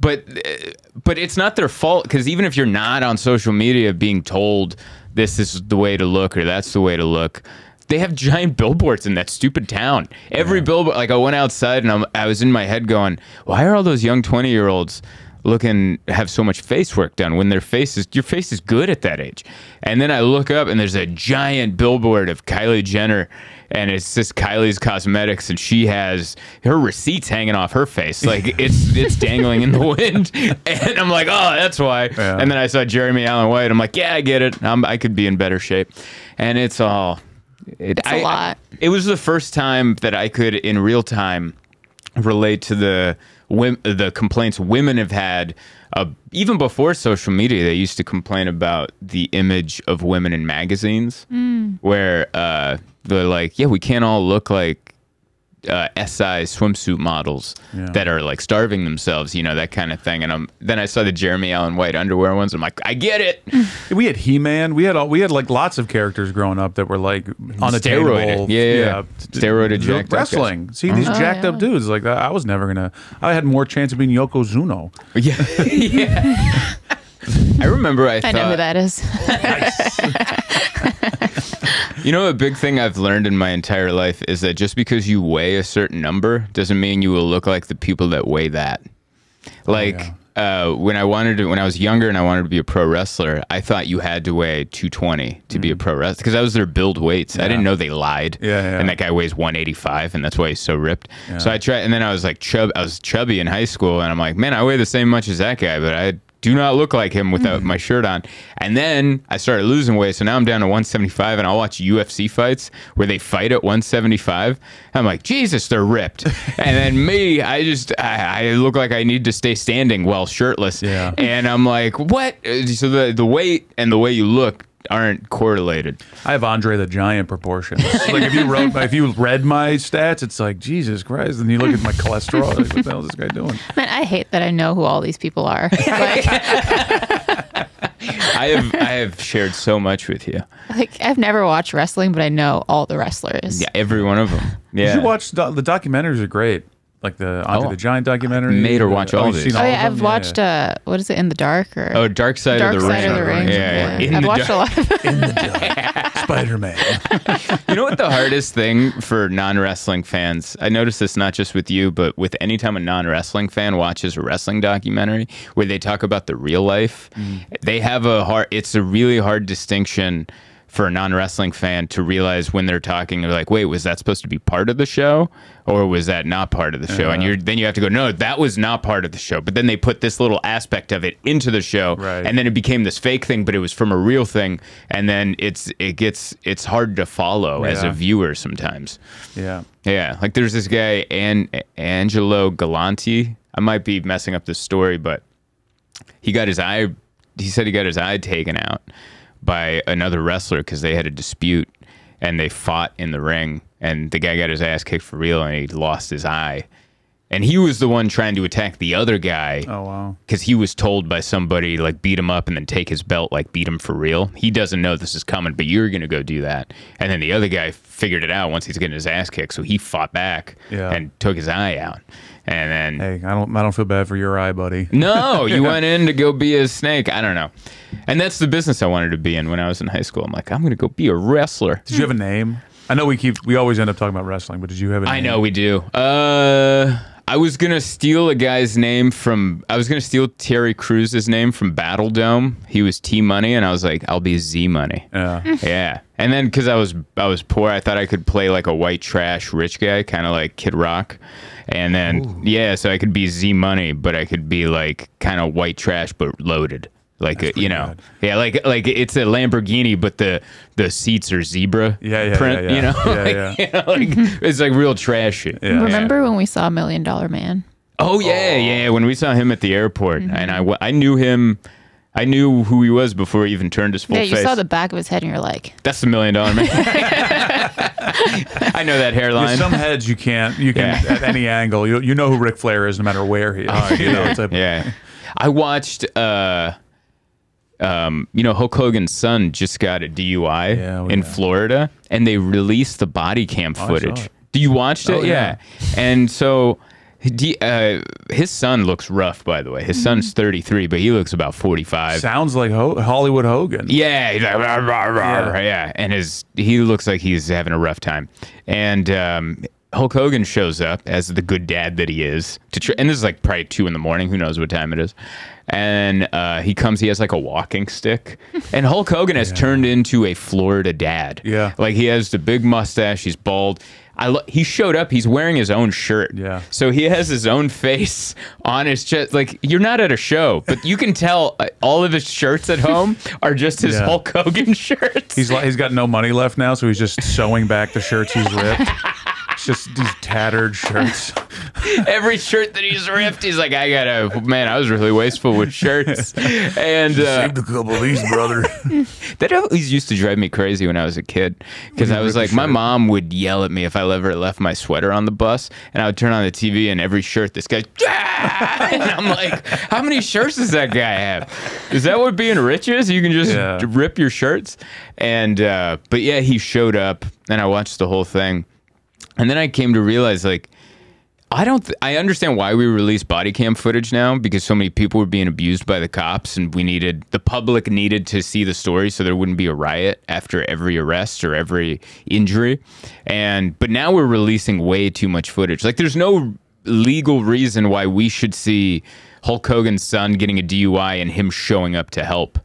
But uh, but it's not their fault because even if you're not on social media being told this is the way to look or that's the way to look. They have giant billboards in that stupid town. Every billboard, like I went outside and I'm, I was in my head going, "Why are all those young twenty year olds looking have so much face work done when their face is your face is good at that age?" And then I look up and there's a giant billboard of Kylie Jenner and it's just Kylie's cosmetics, and she has her receipts hanging off her face, like it's it's dangling in the wind. And I'm like, oh, that's why. Yeah. And then I saw Jeremy Allen White. I'm like, yeah, I get it. I'm, I could be in better shape. And it's all. It, a I- lot. It was the first time that I could, in real time, relate to the the complaints women have had. Uh, even before social media, they used to complain about the image of women in magazines, where uh, they're like, "Yeah, we can't all look like uh, SI swimsuit models Yeah. that are like starving themselves, you know, that kind of thing." And I'm then I saw the Jeremy Allen White underwear ones. I'm like, I get it. We had He Man. We had all, we had like lots of characters growing up that were like unattainable. Steroided. Yeah, yeah, yeah. Steroided jacked wrestling. See these Oh, jacked up dudes like that. I was never gonna. I had more chance of being Yokozuna. yeah, yeah. I remember I, I thought know who that is. You know, a big thing I've learned in my entire life is that just because you weigh a certain number doesn't mean you will look like the people that weigh that. Like uh, when I wanted to, when I was younger and I wanted to be a pro wrestler, I thought you had to weigh 220 to be a pro wrestler because that was their build weights. I didn't know they lied. Yeah, yeah. And that guy weighs 185, and that's why he's so ripped. So I tried, and then I was like chub. I was chubby in high school, and I'm like, man, I weigh the same much as that guy, but I do not look like him without mm-hmm. my shirt on. And then I started losing weight, so now I'm down to 175, and I'll watch UFC fights where they fight at 175. I'm like, Jesus, they're ripped. and then me, I just I, I look like I need to stay standing while shirtless. Yeah. And I'm like, what? Uh, so the the weight and the way you look aren't correlated. I have Andre the Giant proportions. like if you wrote, if you read my stats, it's like Jesus Christ. And you look at my cholesterol, like, what the hell is this guy doing? Man, I hate that I know who all these people are. Like, I have I have shared so much with you. like I've never watched wrestling, but I know all the wrestlers. Yeah, every one of them. You Yeah. should watch do- the documentaries are great. Like the Andre Oh. the Giant documentary. Made her watch all you've these. seen Oh yeah, I've them? watched uh what is it in the dark or Oh, Dark Side Dark of the Side Ring. of the Ring. Yeah, yeah. In I've the watched dark- a lot of in the dark, Spider Man. You know what the hardest thing for non wrestling fans? I noticed this not just with you, but with any time a non wrestling fan watches a wrestling documentary where they talk about the real life, they have a hard. It's a really hard distinction for a non wrestling fan to realize when they're talking. They're like, "Wait, was that supposed to be part of the show, or was that not part of the show?" And uh-huh. you're then you have to go, "No, that was not part of the show." But then they put this little aspect of it into the show, Right. and then it became this fake thing, but it was from a real thing. And then it's it gets it's hard to follow as a viewer sometimes. Yeah. Yeah, like there's this guy, An- Angelo Galanti. I might be messing up the story, but he got his eye. He said he got his eye taken out by another wrestler because they had a dispute and they fought in the ring. and the guy got his ass kicked for real, and he lost his eye. And he was the one trying to attack the other guy Oh wow. because he was told by somebody like beat him up and then take his belt like beat him for real. He doesn't know this is coming, but you're gonna go do that. And then the other guy figured it out once he's getting his ass kicked, so he fought back Yeah. and took his eye out. And then Hey, I don't I don't feel bad for your eye, buddy. no, you went in to go be a snake. I don't know. And that's the business I wanted to be in when I was in high school. I'm like, I'm gonna go be a wrestler. Did you have a name? I know we keep we always end up talking about wrestling, but did you have a name? I know we do. Uh, I was gonna steal a guy's name from. I was gonna steal Terry Crews's name from Battle Dome. He was T Money, and I was like, I'll be Z Money. Yeah. Yeah, and then because I was I was poor, I thought I could play like a white trash rich guy, kind of like Kid Rock. And then yeah, so I could be Z Money, but I could be like kind of white trash but loaded. Like a, uh, you know, bad. yeah, like like it's a Lamborghini, but the the seats are zebra Yeah, yeah, print. yeah, yeah. You know, Yeah, Like, yeah. you know, like mm-hmm. it's like real trashy. Yeah. Remember when we saw Million Dollar Man? Oh yeah, yeah. When we saw him at the airport, mm-hmm. and I I knew him, I knew who he was before he even turned his full yeah, you face. saw the back of his head and you're like, That's the million dollar man. I know that hairline. There's some heads you can't you can Yeah. at any angle. You you know who Ric Flair is no matter where he is. Oh, you know, it's a, yeah, I watched. uh um, you know, Hulk Hogan's son just got a DUI Yeah, oh, in yeah. Florida, and they released the body cam saw footage. Do you watched it? Oh, yeah. And so, uh, his son looks rough. By the way, his son's 33, but he looks about 45. sounds like Ho- Hollywood Hogan. Yeah, he's like, "Rah, rah, rah," Yeah. yeah. and his he looks like he's having a rough time. And um, Hulk Hogan shows up as the good dad that he is. To and this is like probably two in the morning. Who knows what time it is? And uh, he comes. He has like a walking stick, and Hulk Hogan has turned into a Florida dad. Yeah. like he has the big mustache. He's bald. I lo- he showed up. He's wearing his own shirt. Yeah. So he has his own face on his chest. Like you're not at a show, but you can tell uh, all of his shirts at home are just his Yeah. Hulk Hogan shirts. He's like he's got no money left now, so he's just sewing back the shirts he's ripped. It's just these tattered shirts. Every shirt that he's ripped, he's like, I gotta. Man, I was really wasteful with shirts, and uh, Saved a couple of these, brother. that always used to drive me crazy when I was a kid because I was like, my mom would yell at me if I ever left my sweater on the bus, and I would turn on the TV and every shirt, this guy, "Ah!" and I'm like, how many shirts does that guy have? Is that what being rich is? You can just Yeah. rip your shirts, and uh, but yeah, he showed up, and I watched the whole thing, and then I came to realize like. I don't. Th- I understand why we release body cam footage now because so many people were being abused by the cops, and we needed the public needed to see the story so there wouldn't be a riot after every arrest or every injury. And but now we're releasing way too much footage. Like there's no legal reason why we should see Hulk Hogan's son getting a DUI and him showing up to help.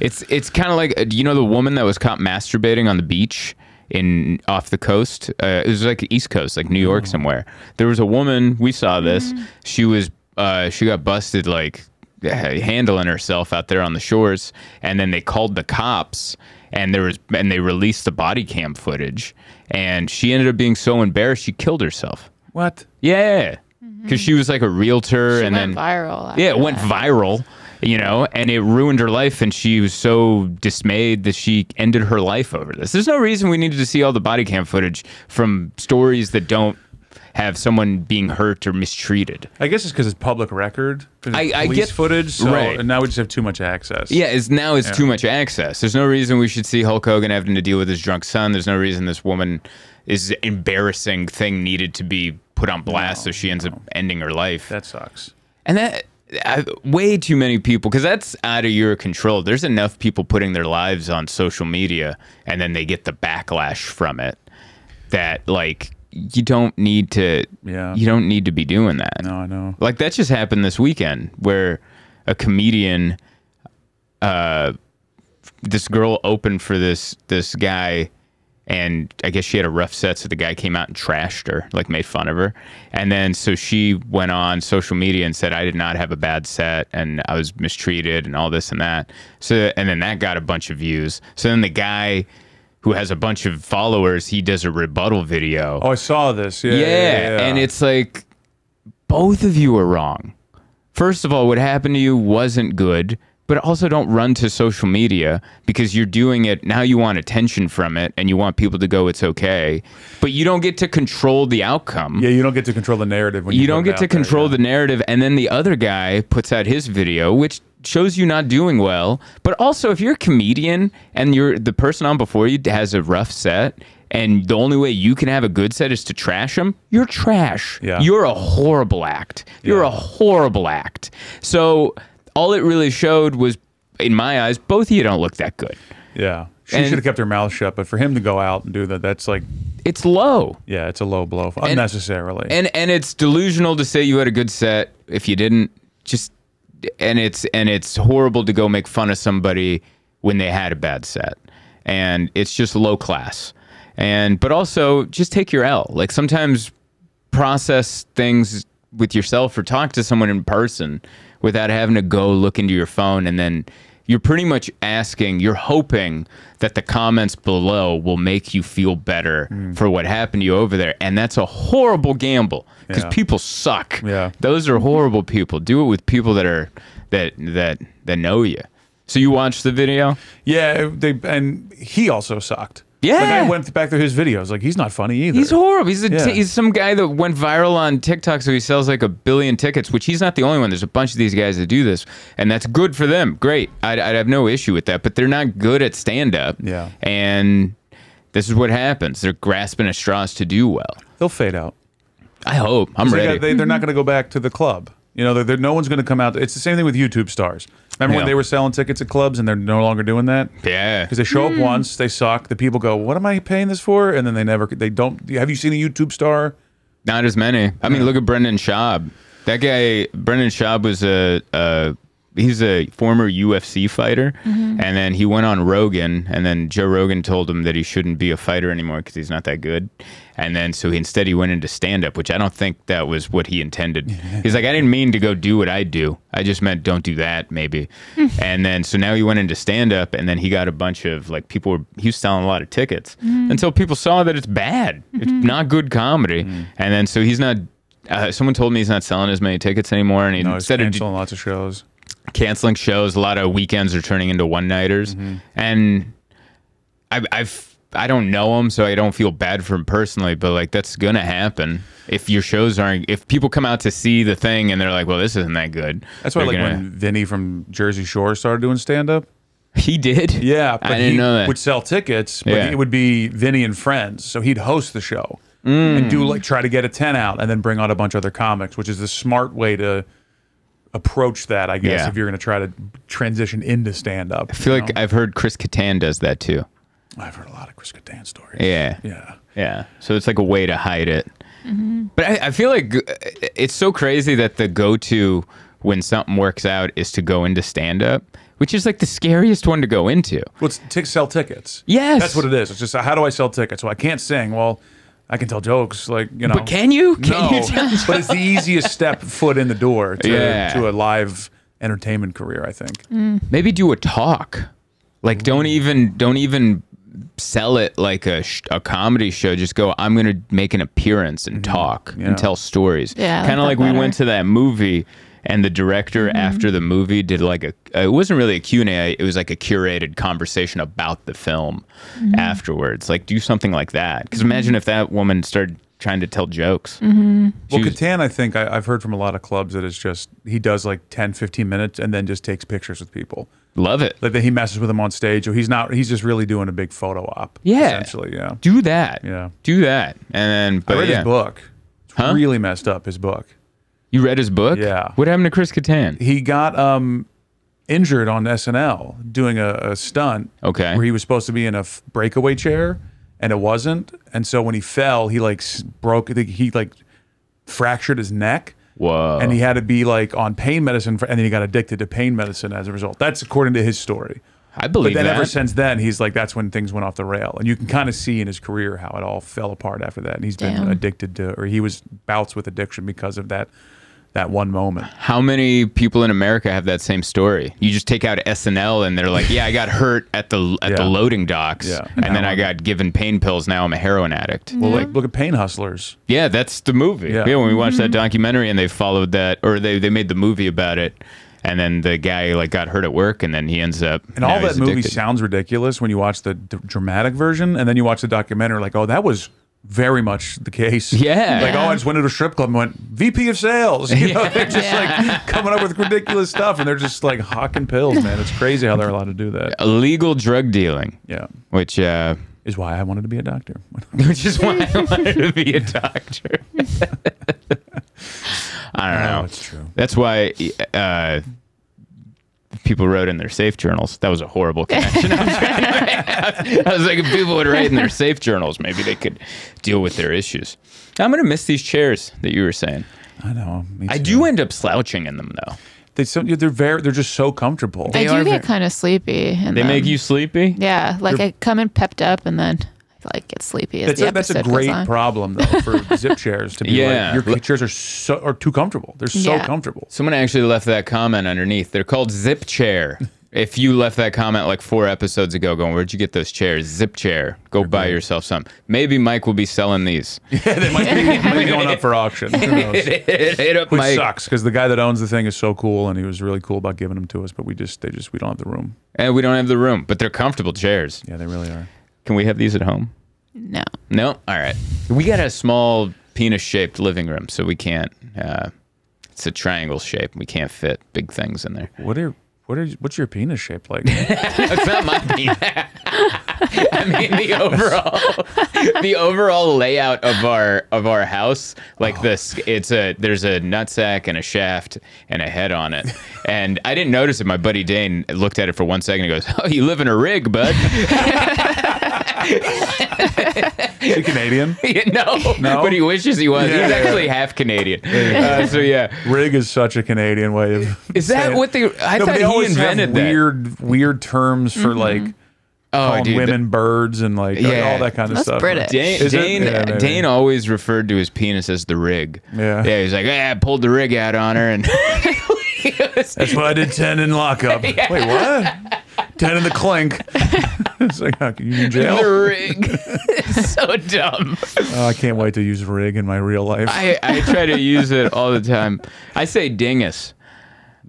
It's it's kind of like uh, you know the woman that was caught masturbating on the beach in off the coast. Uh, it was like East Coast, like New York somewhere. There was a woman. We saw this. She was uh, she got busted like handling herself out there on the shores, and then they called the cops, and there was and they released the body cam footage, and she ended up being so embarrassed she killed herself. What? Yeah, because she was like a realtor, she and went then viral. yeah, it went that. viral, you know, and it ruined her life. And she was so dismayed that she ended her life over this. There's no reason we needed to see all the body cam footage from stories that don't have someone being hurt or mistreated. I guess it's because it's public record. it's I- I get- footage, so right. and now we just have too much access. Yeah, it's now it's too much access. There's no reason we should see Hulk Hogan having to deal with his drunk son. There's no reason this woman is embarrassing thing needed to be put on blast so she ends up ending her life. that sucks. And that I, way too many people because that's out of your control. There's enough people putting their lives on social media and then they get the backlash from it that like you don't need to Yeah. you don't need to be doing that. No, I know. Like that just happened this weekend where a comedian uh this girl opened for this this guy and I guess she had a rough set so the guy came out and trashed her, like made fun of her. And then so she went on social media and said I did not have a bad set and I was mistreated and all this and that. So and then that got a bunch of views. So then the guy who has a bunch of followers, he does a rebuttal video. Oh, I saw this. Yeah, Yeah, yeah, yeah. and it's like both of you are wrong. First of all, what happened to you wasn't good. But also don't run to social media because you're doing it now you want attention from it and you want people to go it's okay but you don't get to control the outcome Yeah, you don't get to control the narrative when you, you don't get to there, control yeah. the narrative and then the other guy puts out his video which shows you not doing well but also if you're a comedian and you're the person on before you has a rough set and the only way you can have a good set is to trash them you're trash Yeah. you're a horrible act you're Yeah. a horrible act so all it really showed was in my eyes both of you don't look that good. Yeah, she And- should have kept her mouth shut. But for him to go out and do that, that's like, it's low. Yeah, it's a low blow unnecessarily. and and it's delusional to say you had a good set if you didn't. Just and it's and it's horrible to go make fun of somebody when they had a bad set. And it's just low class. And but also just take your l. Like sometimes process things with yourself or talk to someone in person without having to go look into your phone and then you're pretty much asking you're hoping that the comments below will make you feel better mm. for what happened to you over there and that's a horrible gamble because Yeah. people suck Yeah. those are horrible people do it with people that are that that that know you so you watched the video yeah, they and he also sucked. Yeah. like I went back through his videos. Like he's not funny either. He's horrible. He's a, Yeah. he's some guy that went viral on TikTok, so he sells like a billion tickets. Which he's not the only one. There's a bunch of these guys that do this, and that's good for them. Great. I'd, I'd have no issue with that. But they're not good at stand up. Yeah. And this is what happens. They're grasping at straws to do well. They'll fade out. I hope. I'm ready. they, they're not going to go back to the club. You know, they're, they're- no one's going to come out. It's the same thing with YouTube stars. Remember Yeah. when they were selling tickets at clubs and they're no longer doing that? yeah. Because they show Hmm. up once, they suck. The people go, "What am I paying this for?" And then they never, they don't. Have you seen a YouTube star? Not as many. I mean, look at Brendan Schaub. That guy, Brendan Schaub, was a, a he's a former UFC fighter, Mm-hmm. and then he went on Rogan, and then Joe Rogan told him that he shouldn't be a fighter anymore because he's not that good, and then so he, instead he went into stand up, which I don't think that was what he intended. he's like, I didn't mean to go do what I do. I just meant don't do that, maybe. and then so now he went into stand up, and then he got a bunch of like people were he was selling a lot of tickets Mm-hmm. until people saw that it's bad, it's not good comedy, and then so he's not. Uh, someone told me he's not selling as many tickets anymore, and he No, he's instead of lots of shows. Canceling shows. A lot of weekends are turning into one nighters, Mm-hmm. and I, I've I don't know him, so I don't feel bad for him personally. But like that's gonna happen if your shows aren't. If people come out to see the thing and they're like, "Well, this isn't that good." That's why, like gonna- when Vinny from Jersey Shore started doing stand up. he did. Yeah, but I didn't he know that. would sell tickets, but Yeah. it would be Vinny and friends. So he'd host the show and do like try to get a ten out, and then bring on a bunch of other comics, which is the smart way to approach that, I guess, Yeah. if you're going to try to transition into stand up. I feel like I've heard Chris Kattan does that too. I've heard a lot of Chris Kattan stories. Yeah. yeah. Yeah. So it's like a way to hide it. But I, I feel like uh, it's so crazy that the go to when something works out is to go into stand up, which is like the scariest one to go into. Well, it's t- sell tickets. Yes. that's what it is. It's just how do I sell tickets? Well, I can't sing. Well, I can tell jokes. Like you know, But can you? Can no, you tell but it's the easiest step foot in the door to, Yeah. to a live entertainment career. I think. Mm. maybe do a talk like don't even don't even sell it like a, sh- a comedy show just go i'm gonna make an appearance and mm-hmm. talk Yeah. and tell stories Yeah, kind of that like we went to that movie and the director mm-hmm. after the movie did like a uh, it wasn't really a q&a it was like a curated conversation about the film mm-hmm. afterwards like do something like that because imagine mm-hmm. if that woman started trying to tell jokes Well, She was- Kattan, I think I, I've heard from a lot of clubs that it's just he does like 10, 15 minutes and then just takes pictures with people. love it Like that he messes with them on stage, or he's not. He's just really doing a big photo op. Yeah. essentially. Yeah. do that Yeah. do that and then I read yeah. his book. It's Huh? really messed up. His book. You read his book Yeah. what happened to chris Kattan? He got um injured on SNL doing a, a stunt. Okay. Where he was supposed to be in a f- breakaway chair, and it wasn't. And so when he fell, he like s- broke. He like fractured his neck. whoa and he had to be like on pain medicine, for, and then he got addicted to pain medicine as a result. That's according to his story. I believe But then that. ever since then, he's like that's when things went off the rail, and you can kind of see in his career how it all fell apart after that. And he's been Damn. addicted to, or he was bouts with addiction because of that that one moment. How many people in America have that same story? You just take out SNL and they're like, "Yeah, I got hurt at the at the loading docks, Yeah. and then Now I I'm- got given pain pills. Now I'm a heroin addict." Well, like look at Pain Hustlers. Yeah, that's the movie. Yeah. Yeah, when we watched that mm-hmm. documentary and they followed that, or they, they made the movie about it, and then the guy like got hurt at work, and then he ends up. And all that movie addicted. sounds ridiculous when you watch the d- dramatic version, and then you watch the documentary. Like, oh, that was very much the case. Yeah. Like, oh, I just went to a strip club and went VP of sales. You know, they're just like coming up with ridiculous stuff, and they're just like hawking pills, man. It's crazy how they're allowed to do that. illegal drug dealing, Yeah, which uh, is why I wanted to be a doctor. which is why I wanted to be a doctor. I don't know. Oh, it's true. That's why uh, people wrote in their safe journals. That was a horrible connection. I'm trying to make. I was like, if people would write in their safe journals, maybe they could deal with their issues. I'm gonna miss these chairs that you were saying. I know. I do end up slouching in them though. They so they're very they're just so comfortable. I They do are get very- kind of sleepy. And They make you sleepy. Yeah, like I come in pepped up and then I like get sleepy as That's the a, that's a great goes on. problem though for zip chairs to be Yeah. like your chairs are so are too comfortable. They're so Yeah. comfortable. Someone actually left that comment underneath. They're called Zip Chair. If you left that comment like four episodes ago, going, "Where'd you get those chairs?" Zip Chair. Go buy yourself some. Maybe Mike will be selling these. Yeah, they might be, might be going up for auction. Who knows? Hit up Which Mike. sucks because the guy that owns the thing is so cool and he was really cool about giving them to us, but we just they just we don't have the room. And we don't have the room, but they're comfortable chairs. Yeah, they really are. Can we have these at home? No. No. All right. We got a small penis-shaped living room, so we can't. Uh, it's a triangle shape. We can't fit big things in there. What are what are what's your penis shaped like? It's not my penis. I mean the overall the overall layout of our of our house, like this it's a there's a nutsack and a shaft and a head on it. And I didn't notice it. My buddy Dane looked at it for one second and goes, Oh, you live in a rig, bud. Is he Canadian? no, No? But he wishes he was. Yeah, He's yeah, actually half Canadian. Uh, so yeah. Rig is such a Canadian way of. Is that what they I No, thought they he invented that. weird weird terms for like oh, calling dude, women birds and like Yeah. all that kind of That's stuff. British. Dane, Is it? Dane, Yeah. Uh, Dane always referred to his penis as the rig. Yeah. Yeah, he's like, yeah, I pulled the rig out on her and That's why I did ten in lockup. Wait, what? Ten in the clink. it's like, how can you in the rig. It's so dumb. Oh, I can't wait to use rig in my real life. I, I try to use it all the time. I say dingus.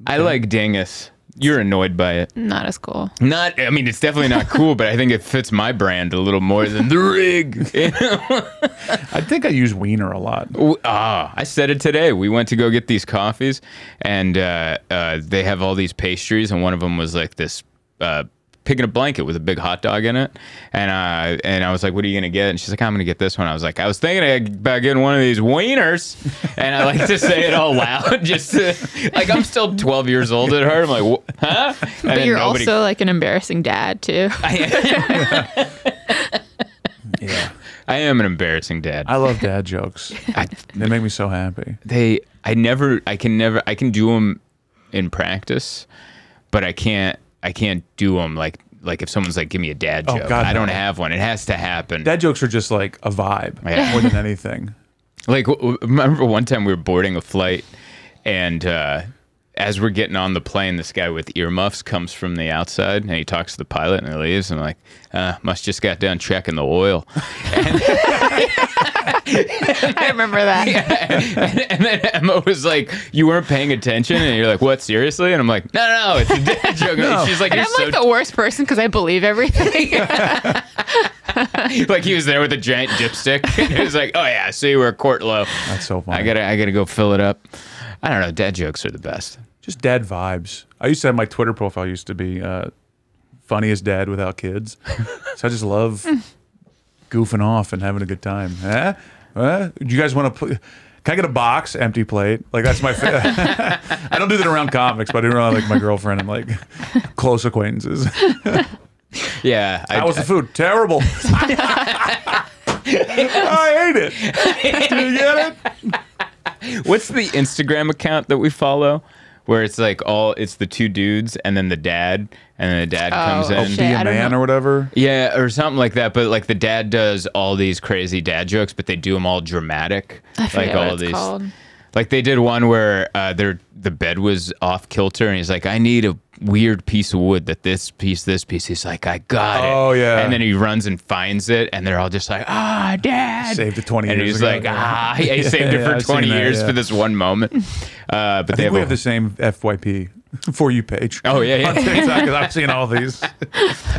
I like dingus. You're annoyed by it. Not as cool. Not, I mean, it's definitely not cool, but I think it fits my brand a little more than the rig. I think I use wiener a lot. Ah, I said it today. We went to go get these coffees, and uh, uh, they have all these pastries, and one of them was like this uh, pig in a blanket with a big hot dog in it. And uh, and I was like, "What are you gonna get?" And she's like, "I'm gonna get this one." I was like, "I was thinking about getting one of these wieners," and I like to say it all loud, just to, like I'm still 12 years old at heart. I'm like, "Wh- "Huh?" And But you're nobody- also like an embarrassing dad too. Yeah. I am an embarrassing dad. I love dad jokes. They make me so happy. they i never i can never i can do them in practice but i can't i can't do them like like if someone's like give me a dad Oh, joke God, i don't have one it has to happen Dad jokes are just like a vibe Yeah. more than anything. like remember one time we were boarding a flight and uh as we're getting on the plane, this guy with earmuffs comes from the outside and he talks to the pilot and he leaves. And I'm like, uh, must just got done checking the oil. I remember that. and, and then Emma was like, "You weren't paying attention," and you're like, "What? Seriously?" And I'm like, "No, no, no it's a dad joke." And She's like, And "You're I'm so like the worst person because I believe everything. like he was there with a giant dipstick, and he was like, "Oh yeah, see, we're a quart low. That's so funny. I gotta, I gotta go fill it up." I don't know. Dad jokes are the best. just dad vibes. I used to have my Twitter profile used to be uh, funniest dad without kids. so I just love goofing off and having a good time. Eh? Eh? Do you guys want to put? Can I get a box, empty plate? Like that's my. Fa- I don't do that around comics, but I do around like my girlfriend and like close acquaintances. Yeah, I, How was the food? Terrible. I ate it. Do you get it? what's the Instagram account that we follow? Where it's like all it's the two dudes and then the dad and then the dad comes Oh, in. shit. Be I a don't man know. or whatever. Yeah, or something like that. But like the dad does all these crazy dad jokes, but they do them all dramatic. I forget like what all it's these. called. Like they did one where uh, their the bed was off kilter, and he's like, "I need a weird piece of wood that this piece, this piece." He's like, "I got it." Oh, yeah. And then he runs and finds it, and they're all just like, "Ah, dad." Saved it 20 and years he's ago. like, "Ah," he saved it Yeah, for I've twenty seen that, years yeah. for this one moment. Uh, but I they think we a- have the same FYP. for you page. Oh, yeah, yeah. on TikTok 'cause I've seen all these.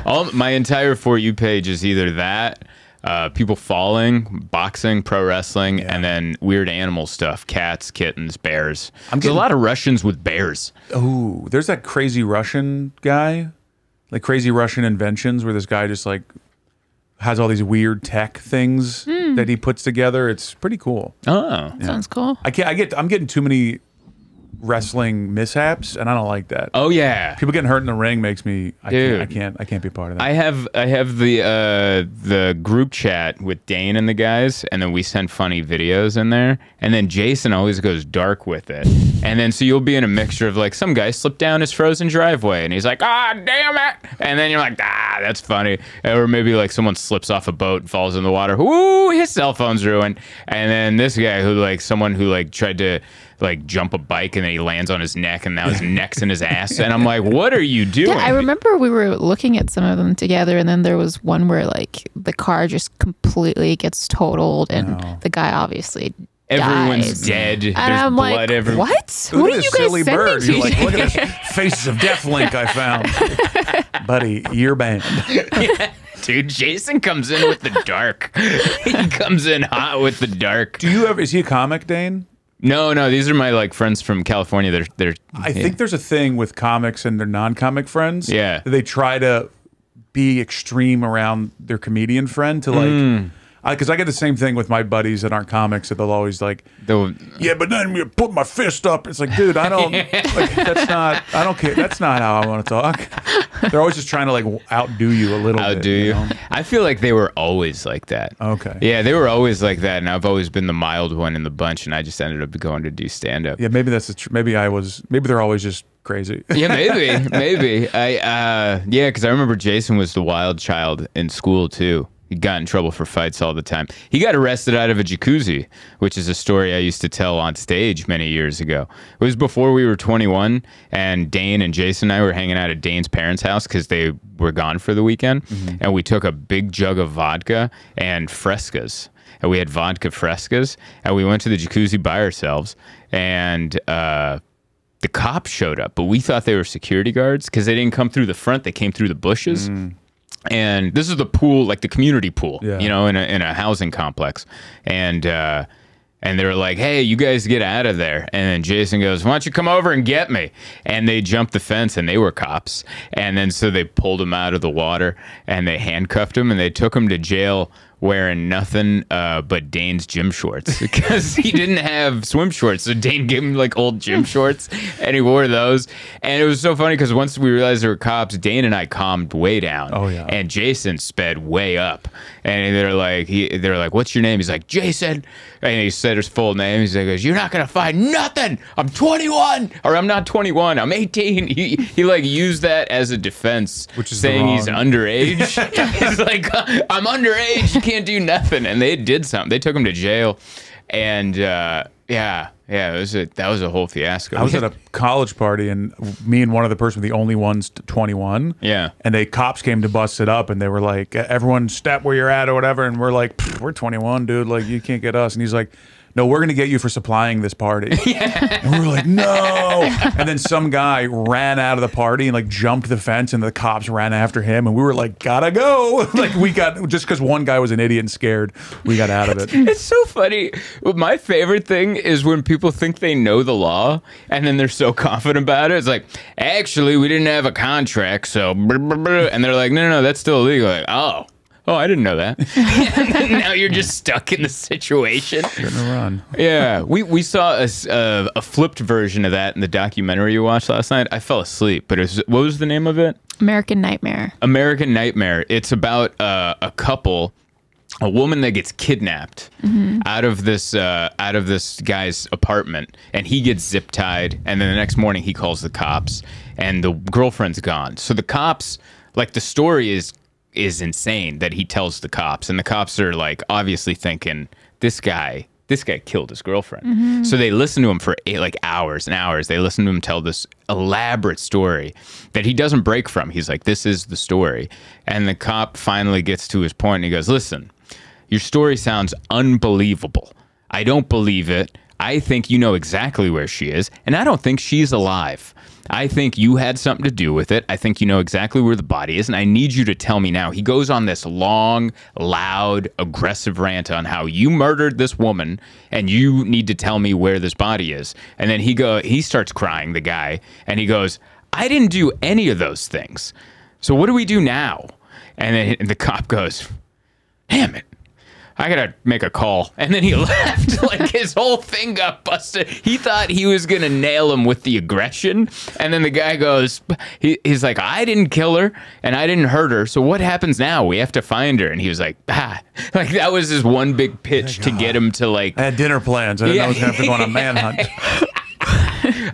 All my entire for you page is either that, uh, people falling, boxing, pro wrestling, and then weird animal stuff: cats, kittens, bears. There's getting- a lot of Russians with bears. Ooh, there's that crazy Russian guy, like crazy Russian inventions, where this guy just like has all these weird tech things that he puts together. It's pretty cool. Oh, Sounds cool. I can't. I get. I'm getting too many wrestling mishaps, and I don't like that. oh yeah. People getting hurt in the ring makes me. I Dude. can't. I can't. I can't be part of that. I have I have the uh, the group chat with Dane and the guys, and then we send funny videos in there, and then Jason always goes dark with it, and then so you'll be in a mixture of like some guy slipped down his frozen driveway, and he's like, ah, damn it, and then you're like, ah, that's funny, or maybe like someone slips off a boat and falls in the water, ooh, his cell phone's ruined, and then this guy who like someone who like tried to like jump a bike and then he lands on his neck and now his neck's in his ass, and I'm like, what are you doing? Yeah, I remember we were looking at some of them together, and then there was one where like the car just completely gets totaled, and the guy obviously Everyone's dies. dead. And There's I'm blood like, everywhere. what? Look what are this you guys silly sending bird. to You're like, look at this Faces of Death link I found, buddy. You're banned. Dude, Jason comes in with the dark. he comes in hot with the dark. Do you ever? Is he a comic, Dane? No, no, these are my like friends from California. They're they're. I think there's a thing with comics and their non-comic friends. Yeah. they try to be extreme around their comedian friend to Mm. Because I get the same thing with my buddies that aren't comics that they'll always like, they'll- yeah, but then you put my fist up. It's like, dude, I don't. like, that's not. I don't care. That's not how I want to talk. They're always just trying to like outdo you a little How bit. do you? know? I feel like they were always like that. Okay. Yeah, they were always like that, and I've always been the mild one in the bunch, and I just ended up going to do stand up. Yeah, maybe that's the tr- maybe I was. Maybe they're always just crazy. yeah, maybe, maybe. I uh, yeah, because I remember Jason was the wild child in school too. He got in trouble for fights all the time. He got arrested out of a jacuzzi, which is a story I used to tell on stage many years ago. It was before we were 21, and Dane and Jason and I were hanging out at Dane's parents' house because they were gone for the weekend, and we took a big jug of vodka and frescas and we had vodka frescas, and we went to the jacuzzi by ourselves, and uh, the cops showed up, but we thought they were security guards because they didn't come through the front; they came through the bushes. And this is the pool, like the community pool, Yeah. you know, in a in a housing complex, and. uh and they were like, "Hey, you guys get out of there!" And then Jason goes, "Why don't you come over and get me?" And they jumped the fence, and they were cops. And then so they pulled him out of the water, and they handcuffed him, and they took him to jail wearing nothing uh, but Dane's gym shorts because he didn't have swim shorts. So Dane gave him like old gym shorts, and he wore those. And it was so funny because once we realized there were cops, Dane and I calmed way down. Oh, yeah. And Jason sped way up, and they're like, he, they're like, "What's your name?" He's like, "Jason," and he said his full name. He's like, "Goes, you're not gonna find nothing. I'm 21, or I'm not 21. I'm 18." He he like used that as a defense, Which is saying he's underage. he's like, "I'm underage. You can't do nothing." And they did something. They took him to jail, and uh, yeah, yeah, it was a, that was a whole fiasco. I was at a college party, and me and one other person were the only ones 21. Yeah. And they cops came to bust it up, and they were like, "Everyone, step where you're at, or whatever." And we're like, "We're 21, dude. Like, you can't get us." And he's like. No, we're gonna get you for supplying this party. And we were like, no. And then some guy ran out of the party and like jumped the fence, and the cops ran after him. And we were like, gotta go. like we got just because one guy was an idiot and scared, we got out of it. It's so funny. My favorite thing is when people think they know the law and then they're so confident about it. It's like, actually, we didn't have a contract, so and they're like, no, no, no, that's still illegal. Like, oh, oh, I didn't know that. now you're just stuck in the situation. Gonna run. Yeah, we we saw a, uh, a flipped version of that in the documentary you watched last night. I fell asleep, but it was, what was the name of it? American Nightmare. American Nightmare. It's about uh, a couple, a woman that gets kidnapped out of this uh, out of this guy's apartment, and he gets zip tied. And then the next morning, he calls the cops, and the girlfriend's gone. So the cops, like the story is is insane that he tells the cops, and the cops are like obviously thinking this guy. This guy killed his girlfriend. Mm-hmm. So they listen to him for eight, like hours and hours. They listen to him tell this elaborate story that he doesn't break from. He's like, this is the story. And the cop finally gets to his point and he goes, listen, your story sounds unbelievable. I don't believe it. I think you know exactly where she is, and I don't think she's alive. I think you had something to do with it. I think you know exactly where the body is, and I need you to tell me now. He goes on this long, loud, aggressive rant on how you murdered this woman, and you need to tell me where this body is. And then he go, he starts crying, the guy, and he goes, "I didn't do any of those things. So what do we do now?" And then the cop goes, "Damn it." I gotta make a call. And then he left. like his whole thing got busted. He thought he was gonna nail him with the aggression. And then the guy goes, he, he's like, I didn't kill her and I didn't hurt her. So what happens now? We have to find her. And he was like, ah. Like that was his one big pitch to get him to like, I had dinner plans. I didn't know I was going to have to go on a manhunt.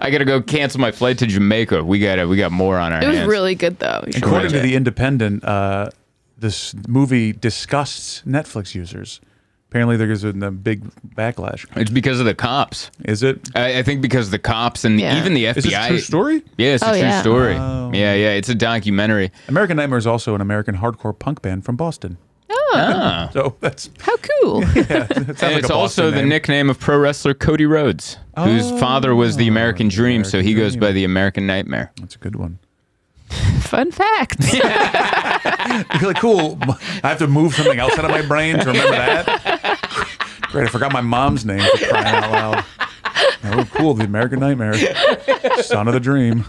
I gotta go cancel my flight to Jamaica. We gotta, we got more on our hands. It was hands. really good though. According to. The Independent, uh, this movie disgusts Netflix users. Apparently, there's a, a big backlash. it's because of the cops. Is it? I, I think because the cops and Yeah. even the FBI. Is this a true story? Yeah, it's a Oh, true yeah. story. Oh. Yeah, yeah, it's a documentary. American Nightmare is also an American hardcore punk band from Boston. Oh, ah. So that's how cool! it And like it's also Boston the nickname of pro wrestler Cody Rhodes, whose father was the American oh, Dream, so he American goes by the American Nightmare. That's a good one. Fun fact. Like cool. I have to move something else out of my brain to remember that. Great, I forgot my mom's name for crying out loud. Oh, cool! The American Nightmare, son of the dream.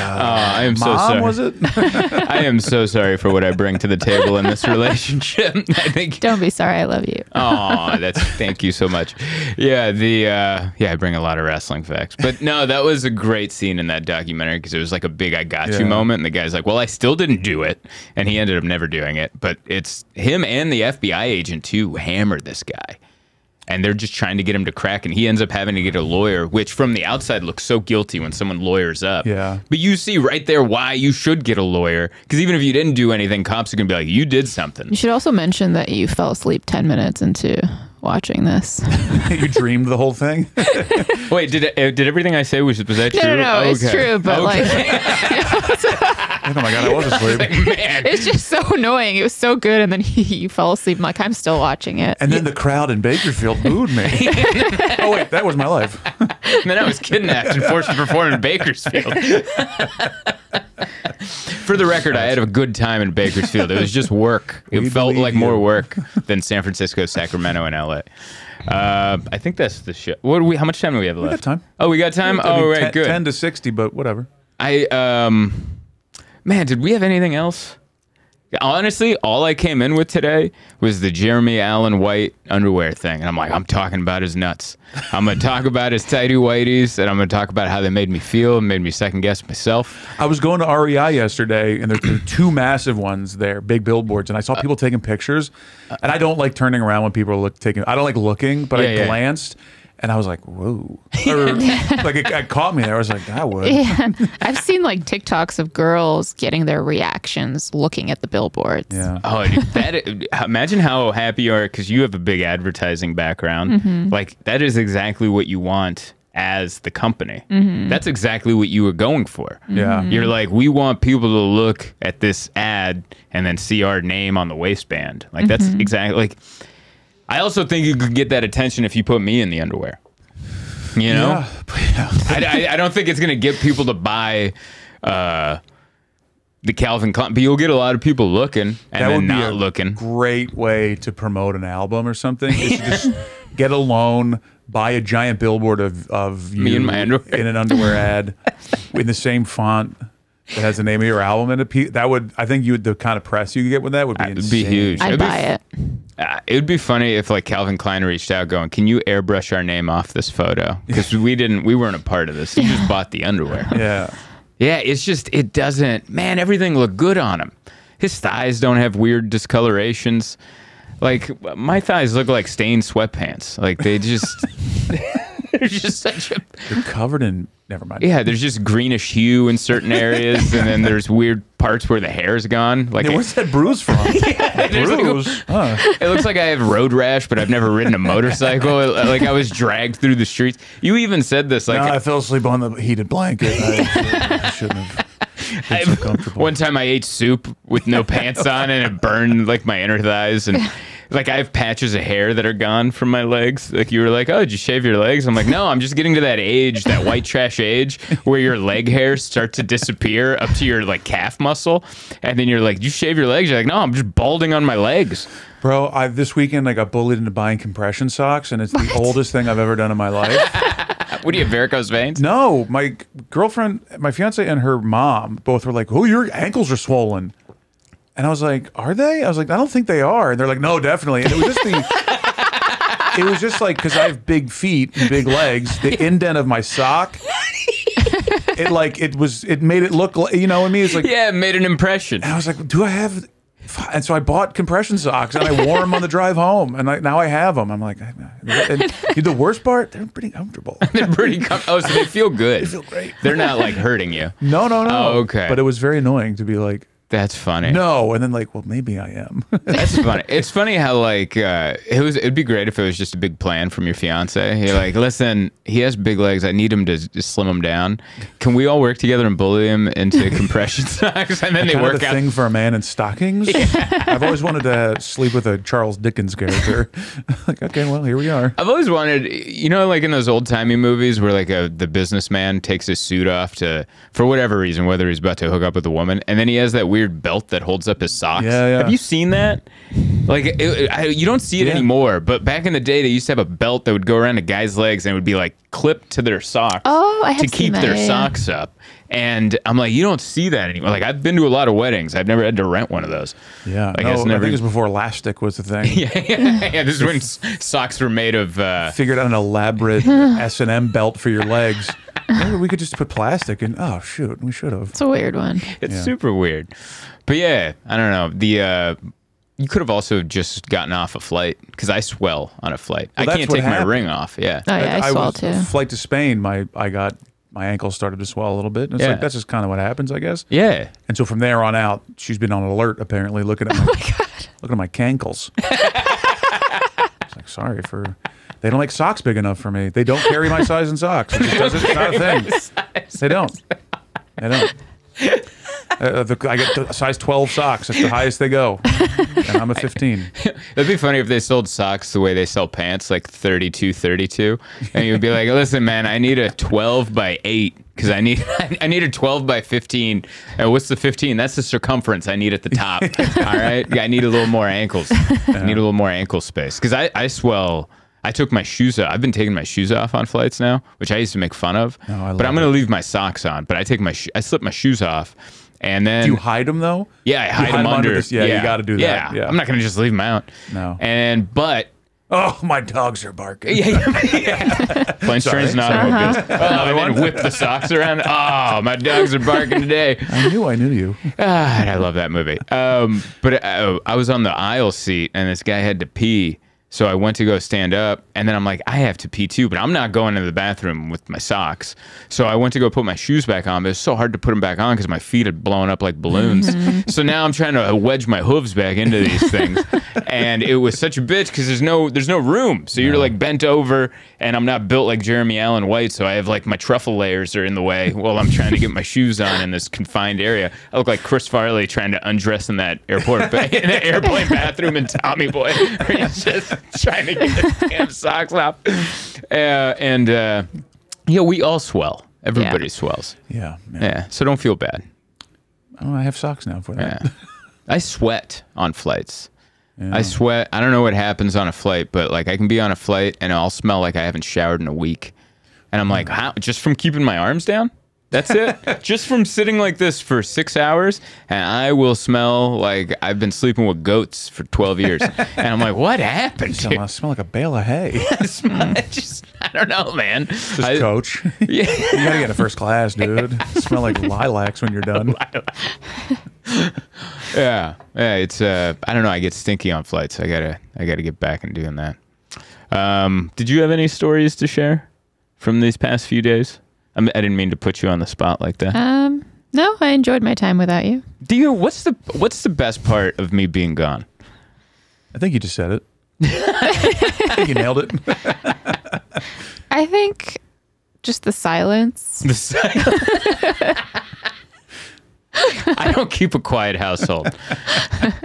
Oh, I am so Mom sorry. was it? I am so sorry for what I bring to the table in this relationship. I think. Don't be sorry. I love you. Oh, that's thank you so much. Yeah, the uh, yeah, I bring a lot of wrestling facts, but no, that was a great scene in that documentary because it was like a big "I got Yeah. you" moment, and the guy's like, "Well, I still didn't do it," and he ended up never doing it. But it's him and the FBI agent too hammered this guy. And they're just trying to get him to crack, and he ends up having to get a lawyer, which from the outside looks so guilty when someone lawyers up. Yeah. But you see right there why you should get a lawyer, because even if you didn't do anything, cops are gonna be like, "You did something." You should also mention that you fell asleep ten minutes into watching this. you dreamed the whole thing. Wait, did it, uh, did everything I say was was that No, true? no, no, it's Okay. true, but Okay. oh my god, I was asleep. man, it's just so annoying. It was so good, and then he, you fell asleep. I'm like, I'm still watching it. And then the crowd in Bakersfield booed me. oh wait, that was my life. and then I was kidnapped and forced to perform in Bakersfield. For the record, I had a good time in Bakersfield. It was just work. It We felt like you. more work than San Francisco, Sacramento, and LA. Uh, I think that's the show. What do we? How much time do we have left? We got time. Oh, we got time. I Oh, right, 10, good. Ten to sixty, but whatever. I um, man, did we have anything else? Honestly, all I came in with today was the Jeremy Allen White underwear thing, and I'm like, I'm talking about his nuts. I'm gonna talk about his tighty whities, and I'm gonna talk about how they made me feel, and made me second guess myself. I was going to REI yesterday, and there's two massive ones there, big billboards, and I saw uh, people taking pictures. And I don't like turning around when people are look, taking. I don't like looking, but Yeah, I yeah. glanced, and I was like, "Whoa!" Or, like it, it caught me there. I was like, "I would." Yeah. I've seen like TikToks of girls getting their reactions looking at the billboards. Yeah. Oh, that uh, imagine how happy you are because you have a big advertising background. Mm-hmm. Like that is exactly what you want as the company. Mm-hmm. That's exactly what you were going for. Yeah. Mm-hmm. You're like, we want people to look at this ad and then see our name on the waistband. Like that's exactly like. I also think you could get that attention if you put me in the underwear. You know, Yeah. I, I, I don't think it's gonna get people to buy uh, the Calvin Klein, but you'll get a lot of people looking and That then would be not a looking. great way to promote an album or something. Is to just get a loan, buy a giant billboard of of you Me in my underwear. in an underwear ad in the same font that has the name of your album in it. Pe- That would, I think, you would the kind of press you could get with that would be It would insane. be huge. I'd It'd be buy it. Uh, it would be funny if like Calvin Klein reached out, going, "Can you airbrush our name off this photo?" Because we didn't, we weren't a part of this. He just bought the underwear. Yeah. Yeah, it's just it doesn't. Man, everything looked good on him. His thighs don't have weird discolorations. Like my thighs look like stained sweatpants. Like they just, they're just such a You're covered in. Never mind. yeah. There's just greenish hue in certain areas, and then there's weird parts where the hair's gone. Like Hey, where's that bruise from? there's like a- bruise. Huh. it looks like I have road rash, but I've never ridden a motorcycle. It- like I was dragged through the streets. You even said this. Like no, I fell asleep on the heated blanket. I, I shouldn't have. Been so comfortable. One time I ate soup with no pants on and it burned like my inner thighs and like I have patches of hair that are gone from my legs. Like you were like, oh, did you shave your legs? I'm like, no, I'm just getting to that age, that white trash age, where your leg hairs start to disappear up to your like calf muscle, and then you're like, did you shave your legs? You're like, no, I'm just balding on my legs. Bro, I this weekend I got bullied into buying compression socks, and it's the oldest thing I've ever done in my life. What do you have varicose veins? No, my girlfriend, my fiance, and her mom both were like, "Oh, your ankles are swollen," and I was like, "Are they?" I was like, "I don't think they are," and they're like, "No, definitely." And it was just the, it was just like because I have big feet and big legs, the indent of my sock. It like it was. It made it look like you know what I mean. It's like Yeah, it made an impression. and I was like, do I have? And so I bought compression socks and I wore them on the drive home, and I, now I have them. I'm like, and the worst part, they're pretty comfortable. They're pretty. comfortable. oh, so they feel good. They feel great. They're not like hurting you. No, no, no. Oh, okay. But it was very annoying to be like, That's funny. no, and then like, well, maybe I am. That's funny. It's funny how like uh, it was. It'd be great if it was just a big plan from your fiance. You're like, listen, he has big legs. I need him to just slim him down. Can we all work together and bully him into compression socks? And then they kind of work the out. thing for a man in stockings. I've always wanted to sleep with a Charles Dickens character. like, okay, well, here we are. I've always wanted, you know, like in those old timey movies where like a the businessman takes his suit off to for whatever reason, whether he's about to hook up with a woman, and then he has that weird belt that holds up his socks. Yeah, yeah. Have you seen that? Like, it, it- I, you don't see it Yeah. anymore, but back in the day, they used to have a belt that would go around a guy's legs and it would be like clipped to their socks. Oh, I have to seen keep that, their yeah, yeah. socks up. And I'm like, you don't see that anymore. Like, I've been to a lot of weddings. I've never had to rent one of those. Yeah, Like, no, it's I never- think it was before elastic was the thing. yeah, yeah, yeah. This is when socks were made of. Uh, Figured out an elaborate S and M belt for your legs. Maybe we could just put plastic in. Oh shoot, we should have. It's a weird one. It's Yeah. super weird. But yeah, I don't know. The uh you could have also just gotten off a flight because I swell on a flight. I Well, that's can't what take my ring off. Yeah. Oh yeah, I, swell was too. flight to Spain. My I got my ankle started to swell a little bit. And it's Yeah. like that's just kind of what happens, I guess. Yeah. And so from there on out, she's been on alert apparently, looking at my, looking at my cankles. it's like sorry for. They don't make socks big enough for me. They don't carry my size in socks. It just doesn't, it's not a thing. They don't. They don't. Uh, the, I get size 12 socks. That's the highest they go. And I'm a 15. That'd be funny if they sold socks the way they sell pants, like 32, 32. And you'd be like, listen, man, I need a 12 by 8 because I need I need a 12 by 15. And what's the 15? That's the circumference I need at the top. All right. I need a little more ankles. I need a little more ankle space because I, I swell. I took my shoes off. I've been taking my shoes off on flights now, which I used to make fun of. I but I'm going to leave my socks on. But I take my I slip my shoes off. And then Do you hide them though? yeah, I hide, hide them 'em under under. this- yeah, you gotta do that. Yeah. Yeah. I'm not gonna just leave them out. No. And but Oh, my dogs are barking. yeah, yeah. Planes, Sorry, trains, and sorry. automobiles. Oh, and then whip the socks around. Oh, my dogs are barking today. I knew I knew you. Ah, I love that movie. Um, but uh, I was on the aisle seat, and this guy had to pee. So I went to go stand up, and then I'm like, I have to pee too, but I'm not going to the bathroom with my socks. So I went to go put my shoes back on, but it's so hard to put them back on because my feet had blown up like balloons. Mm-hmm. so now I'm trying to uh, wedge my hooves back into these things, and it was such a bitch because there's no there's no room. So you're like bent over, and I'm not built like Jeremy Allen White, so I have like my truffle layers are in the way while I'm trying to get my shoes on in this confined area. I look like Chris Farley trying to undress in that airport ba- in the airplane bathroom in Tommy Boy, where he's just trying to get the damn socks off. Uh, and uh, yeah, we all swell. Everybody swells. Yeah. man. Yeah, so don't feel bad. Oh, I have socks now for that. Yeah. I sweat on flights. I sweat. I don't know what happens on a flight, but like I can be on a flight and I'll smell like I haven't showered in a week. And I'm like, how? Just from keeping my arms down? That's it? just from sitting like this for six hours, and I will smell like I've been sleeping with goats for 12 years. and I'm like, what happened? So? I smell like a bale of hay. I just, I don't know, man. Just I- coach. you gotta get a first class, dude. smell like lilacs when you're done. Yeah, yeah. It's uh, I don't know. I get stinky on flights. I gotta, I gotta get back and doing that. Um, did you have any stories to share from these past few days? I, mean, I didn't mean to put you on the spot like that. Um, no, I enjoyed my time without you. Do you? What's the What's the best part of me being gone? I think you just said it. I think you nailed it. I think just the silence. The si- I don't keep a quiet household.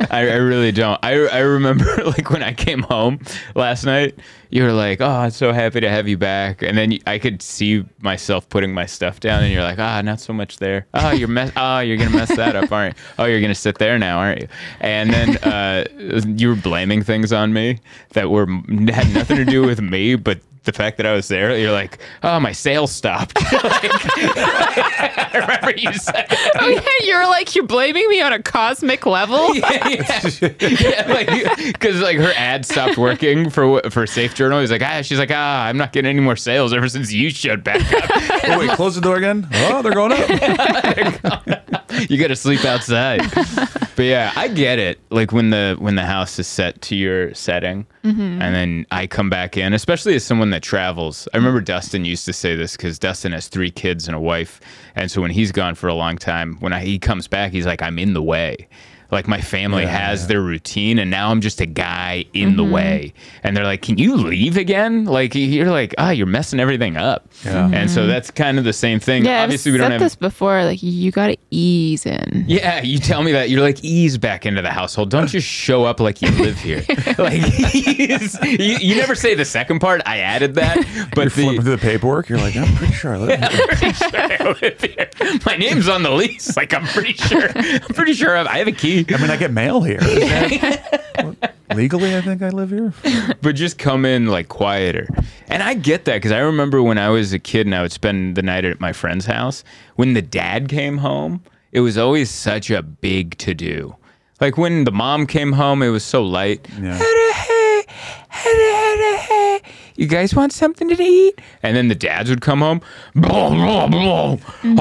I, I really don't. I, I remember like when I came home last night, you were like, "Oh, I'm so happy to have you back," and then I could see myself putting my stuff down, and you're like, "Ah, not so much there. Oh, you're mess. Oh, you're gonna mess that up, aren't you? Oh, you're gonna sit there now, aren't you?" And then uh, you were blaming things on me that were had nothing to do with me, but the fact that I was there, you're like, oh, my sales stopped. like, I remember you said. Oh yeah, you're like you're blaming me on a cosmic level. Yeah, yeah. yeah like, because like her ad stopped working for for Safe Journal. He's like, ah, she's like, ah, I'm not getting any more sales ever since you showed back up. Oh, wait, close the door again. Oh, they're going up. you got to sleep outside. but yeah, I get it. Like when the when the house is set to your setting, and then I come back in, especially as someone that travels. I remember Dustin used to say this because Dustin has three kids and a wife, and so when he's gone for a long time, when I, he comes back, he's like, I'm in the way. Like my family has their routine, and now I'm just a guy in the way. And they're like, "Can you leave again?" Like you're like, "Ah, you're messing everything up." Yeah. And so that's kind of the same thing. Yeah, Obviously, I've we don't said have this before. Like you got to ease in. yeah, you tell me that you're like ease back into the household. Don't just show up like you live here. like ease. You, you never say the second part. I added that, You're but flipping the through the paperwork. You're like, I'm pretty sure I live here. pretty sure I live here. My name's on the lease. Like I'm pretty sure. I'm pretty sure I have a key. I mean, I get mail here. that- legally, I think I live here. but just come in like quieter. And I get that because I remember when I was a kid and I would spend the night at my friend's house. When the dad came home, it was always such a big to do. Like when the mom came home, it was so light. Yeah. You guys want something to eat? And then the dads would come home. Blah, blah, blah. Mm-hmm.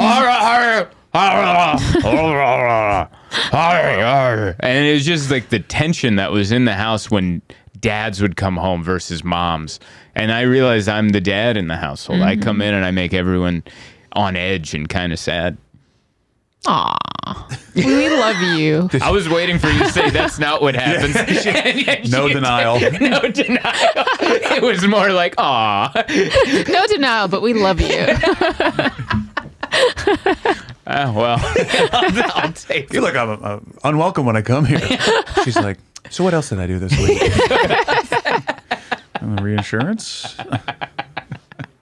Arr, arr. And it was just like the tension that was in the house when dads would come home versus moms. And I realized I'm the dad in the household. I come mm-hmm. in and I make everyone on edge and kind of sad. Aw, we love you. I was waiting for you to say that's not what happens. And yet No denial. did. No denial. It was more like, aw. No denial, but we love you. Oh, well, I'll, I'll take I feel like I'm uh, unwelcome when I come here. She's like, so what else did I do this week? Uh, reinsurance?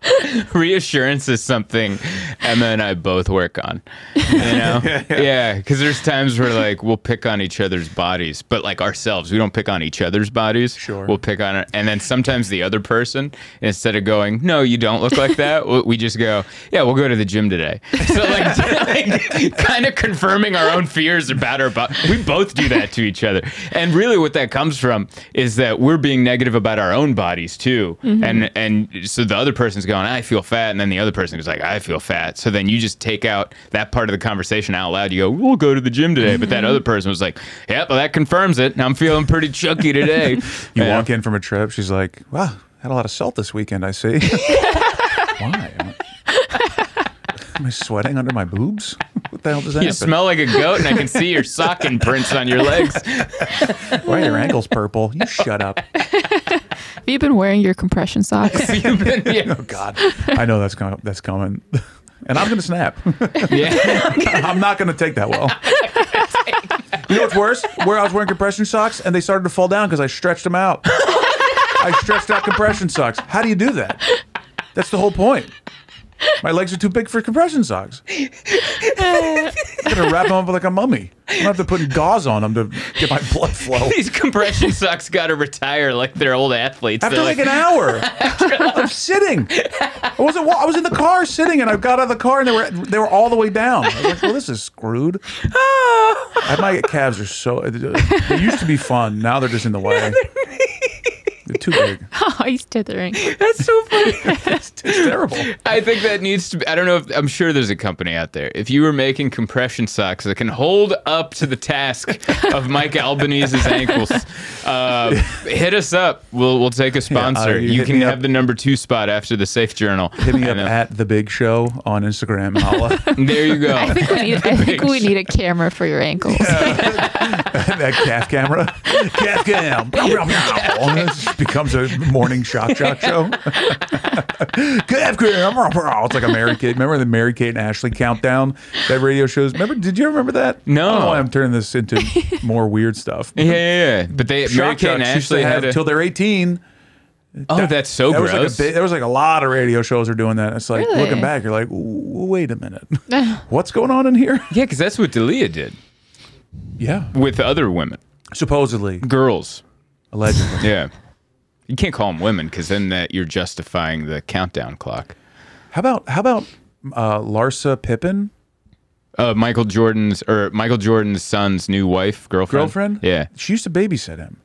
reassurance is something Emma and I both work on. You know? yeah, because there's times where like we'll pick on each other's bodies, but like ourselves, we don't pick on each other's bodies. Sure. We'll pick on it, and then sometimes the other person, instead of going, "No, you don't look like that," we- just go, "Yeah, we'll go to the gym today." So like, like kind of confirming our own fears about our body. We both do that to each other, and really, what that comes from is that we're being negative about our own bodies too, mm-hmm. and and so the other person's going, "I feel fat," and then the other person is like, "I feel fat." So then you just take out that part of the conversation out loud. You go, "We'll go to the gym today," but that mm-hmm. other person was like, "Yep, well, that confirms it. I'm feeling pretty chunky today." You Yeah. walk in from a trip. She's like, wow, had a lot of salt this weekend, I see. Why? Am I, am I sweating under my boobs? What the hell does that You happen? smell like a goat, and I can see your sock imprints on your legs. Why are your ankles purple? You shut up. Have you been wearing your compression socks? You've been- yeah. Oh, God. I know that's, com- that's coming. And I'm going to snap. yeah. I'm not going to take that well. You know what's worse? Where I was wearing compression socks and they started to fall down because I stretched them out. I stretched out compression socks. How do you do that? That's the whole point. My legs are too big for compression socks. I'm gonna wrap them up like a mummy. I'm gonna have to put gauze on them to get my blood flow. These compression socks got to retire like they're old athletes. After They're like like, an hour of sitting, I wasn't. wa- I was in the car sitting, and I got out of the car, and they were they were all the way down. I was like, "Well, this is screwed." I- my calves are so. They used to be fun. Now they're just in the way. They're too big. oh, he's tithering. That's so funny. It's, it's terrible. I think that needs to be. I don't know if I'm sure there's a company out there. If you were making compression socks that can hold up to the task of Mike Albanese's ankles, uh, hit us up. We'll we'll take a sponsor. you you can have up. the number two spot after the Safe Journal. Hit me up know. at the Big Show on Instagram. Holla. There you go. I think we need. I think we need a camera for your ankles. that calf camera. Calf cam. Bow, bow, bow. Becomes a morning shock shock show. Good afternoon. It's like a Mary Kate. Remember the Mary Kate and Ashley countdown that radio shows? Remember? Did you remember that? No. I don't know why I'm turning this into more weird stuff. Yeah, yeah, yeah. But they Mary Kate and Jocks used to Ashley have had until they're 18. Oh, that's so There was like a gross. there was like a lot of radio shows are doing that. It's like Really? looking back, you're like, wait a minute, what's going on in here? yeah, because that's what Dalia did Yeah, with other women, supposedly, girls. allegedly. Yeah. You can't call them women because then that you're justifying the countdown clock. How about how about uh, Larsa Pippen, Uh, Michael Jordan's or Michael Jordan's son's new wife, girlfriend. girlfriend? Yeah. she used to babysit him.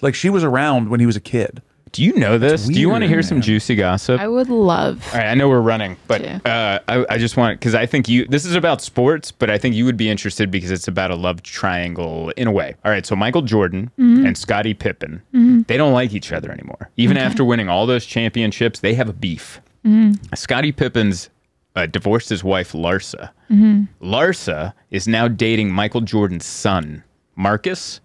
Like she was around when he was a kid. Do you know this? Do you want to weird, hear some juicy gossip? I would love. All right, I know we're running, but uh, I, I just want because I think you. This is about sports, but I think you would be interested because it's about a love triangle in a way. All right, so Michael Jordan mm-hmm. and Scottie Pippen, mm-hmm. they don't like each other anymore. Even after winning all those championships, they have a beef. Mm-hmm. Scottie Pippen's uh, divorced his wife Larsa. Larsa is now dating Michael Jordan's son, Marcus,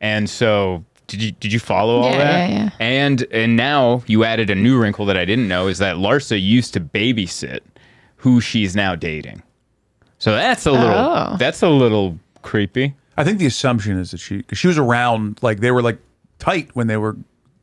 and so. Did you, did you follow all Yeah, that? yeah, yeah. And and now you added a new wrinkle that I didn't know is that Larsa used to babysit who she's now dating. So that's a little Oh. that's a little creepy. I think the assumption is that she cause she was around like they were like tight when they were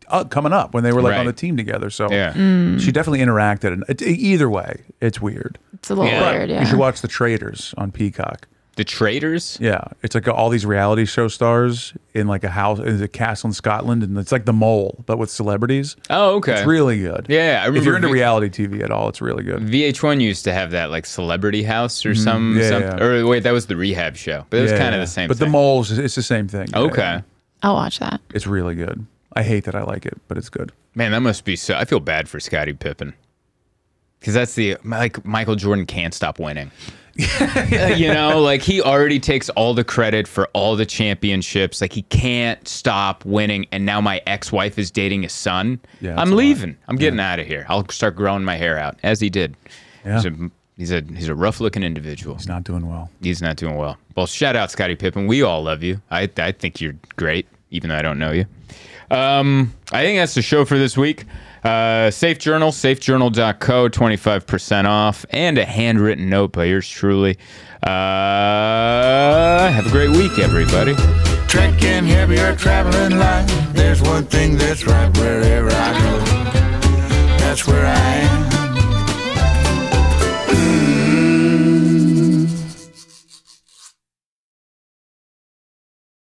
uh, coming up when they were like on the team together. So Yeah. she definitely interacted. And it, either way, it's weird. It's a little Yeah. weird. Yeah. You should watch The Traitors on Peacock. The Traitors? Yeah, it's like all these reality show stars in like a house in a castle in Scotland, and it's like the mole, but with celebrities. Oh, okay. It's really good. Yeah, I if you're into V- reality TV at all, it's really good. VH1 used to have that like celebrity house or some, Mm-hmm. Yeah, some yeah. or wait, that was the rehab show. But it was Yeah, kind of yeah. the same But thing. the moles, it's the same thing. Okay. yeah. I'll watch that. it's really good. I hate that I like it, but it's good. Man, that must be so I feel bad for Scottie Pippen. Cuz that's the like Michael Jordan can't stop winning. You know, like he already takes all the credit for all the championships. Like he can't stop winning and now my ex-wife is dating his son. Yeah, I'm leaving. I'm getting out of here. I'll start growing my hair out as he did. Yeah. He's a he's a he's a rough-looking individual. He's not doing well. He's not doing well. Well, shout out Scottie Pippen. We all love you. I I think you're great, even though I don't know you. Um, I think that's the show for this week. Uh, Safe Journal, safejournal.co, 25% off, and a handwritten note by yours truly. Uh, have a great week, everybody. Trekking traveling light. There's one thing that's right wherever I go. That's where I am.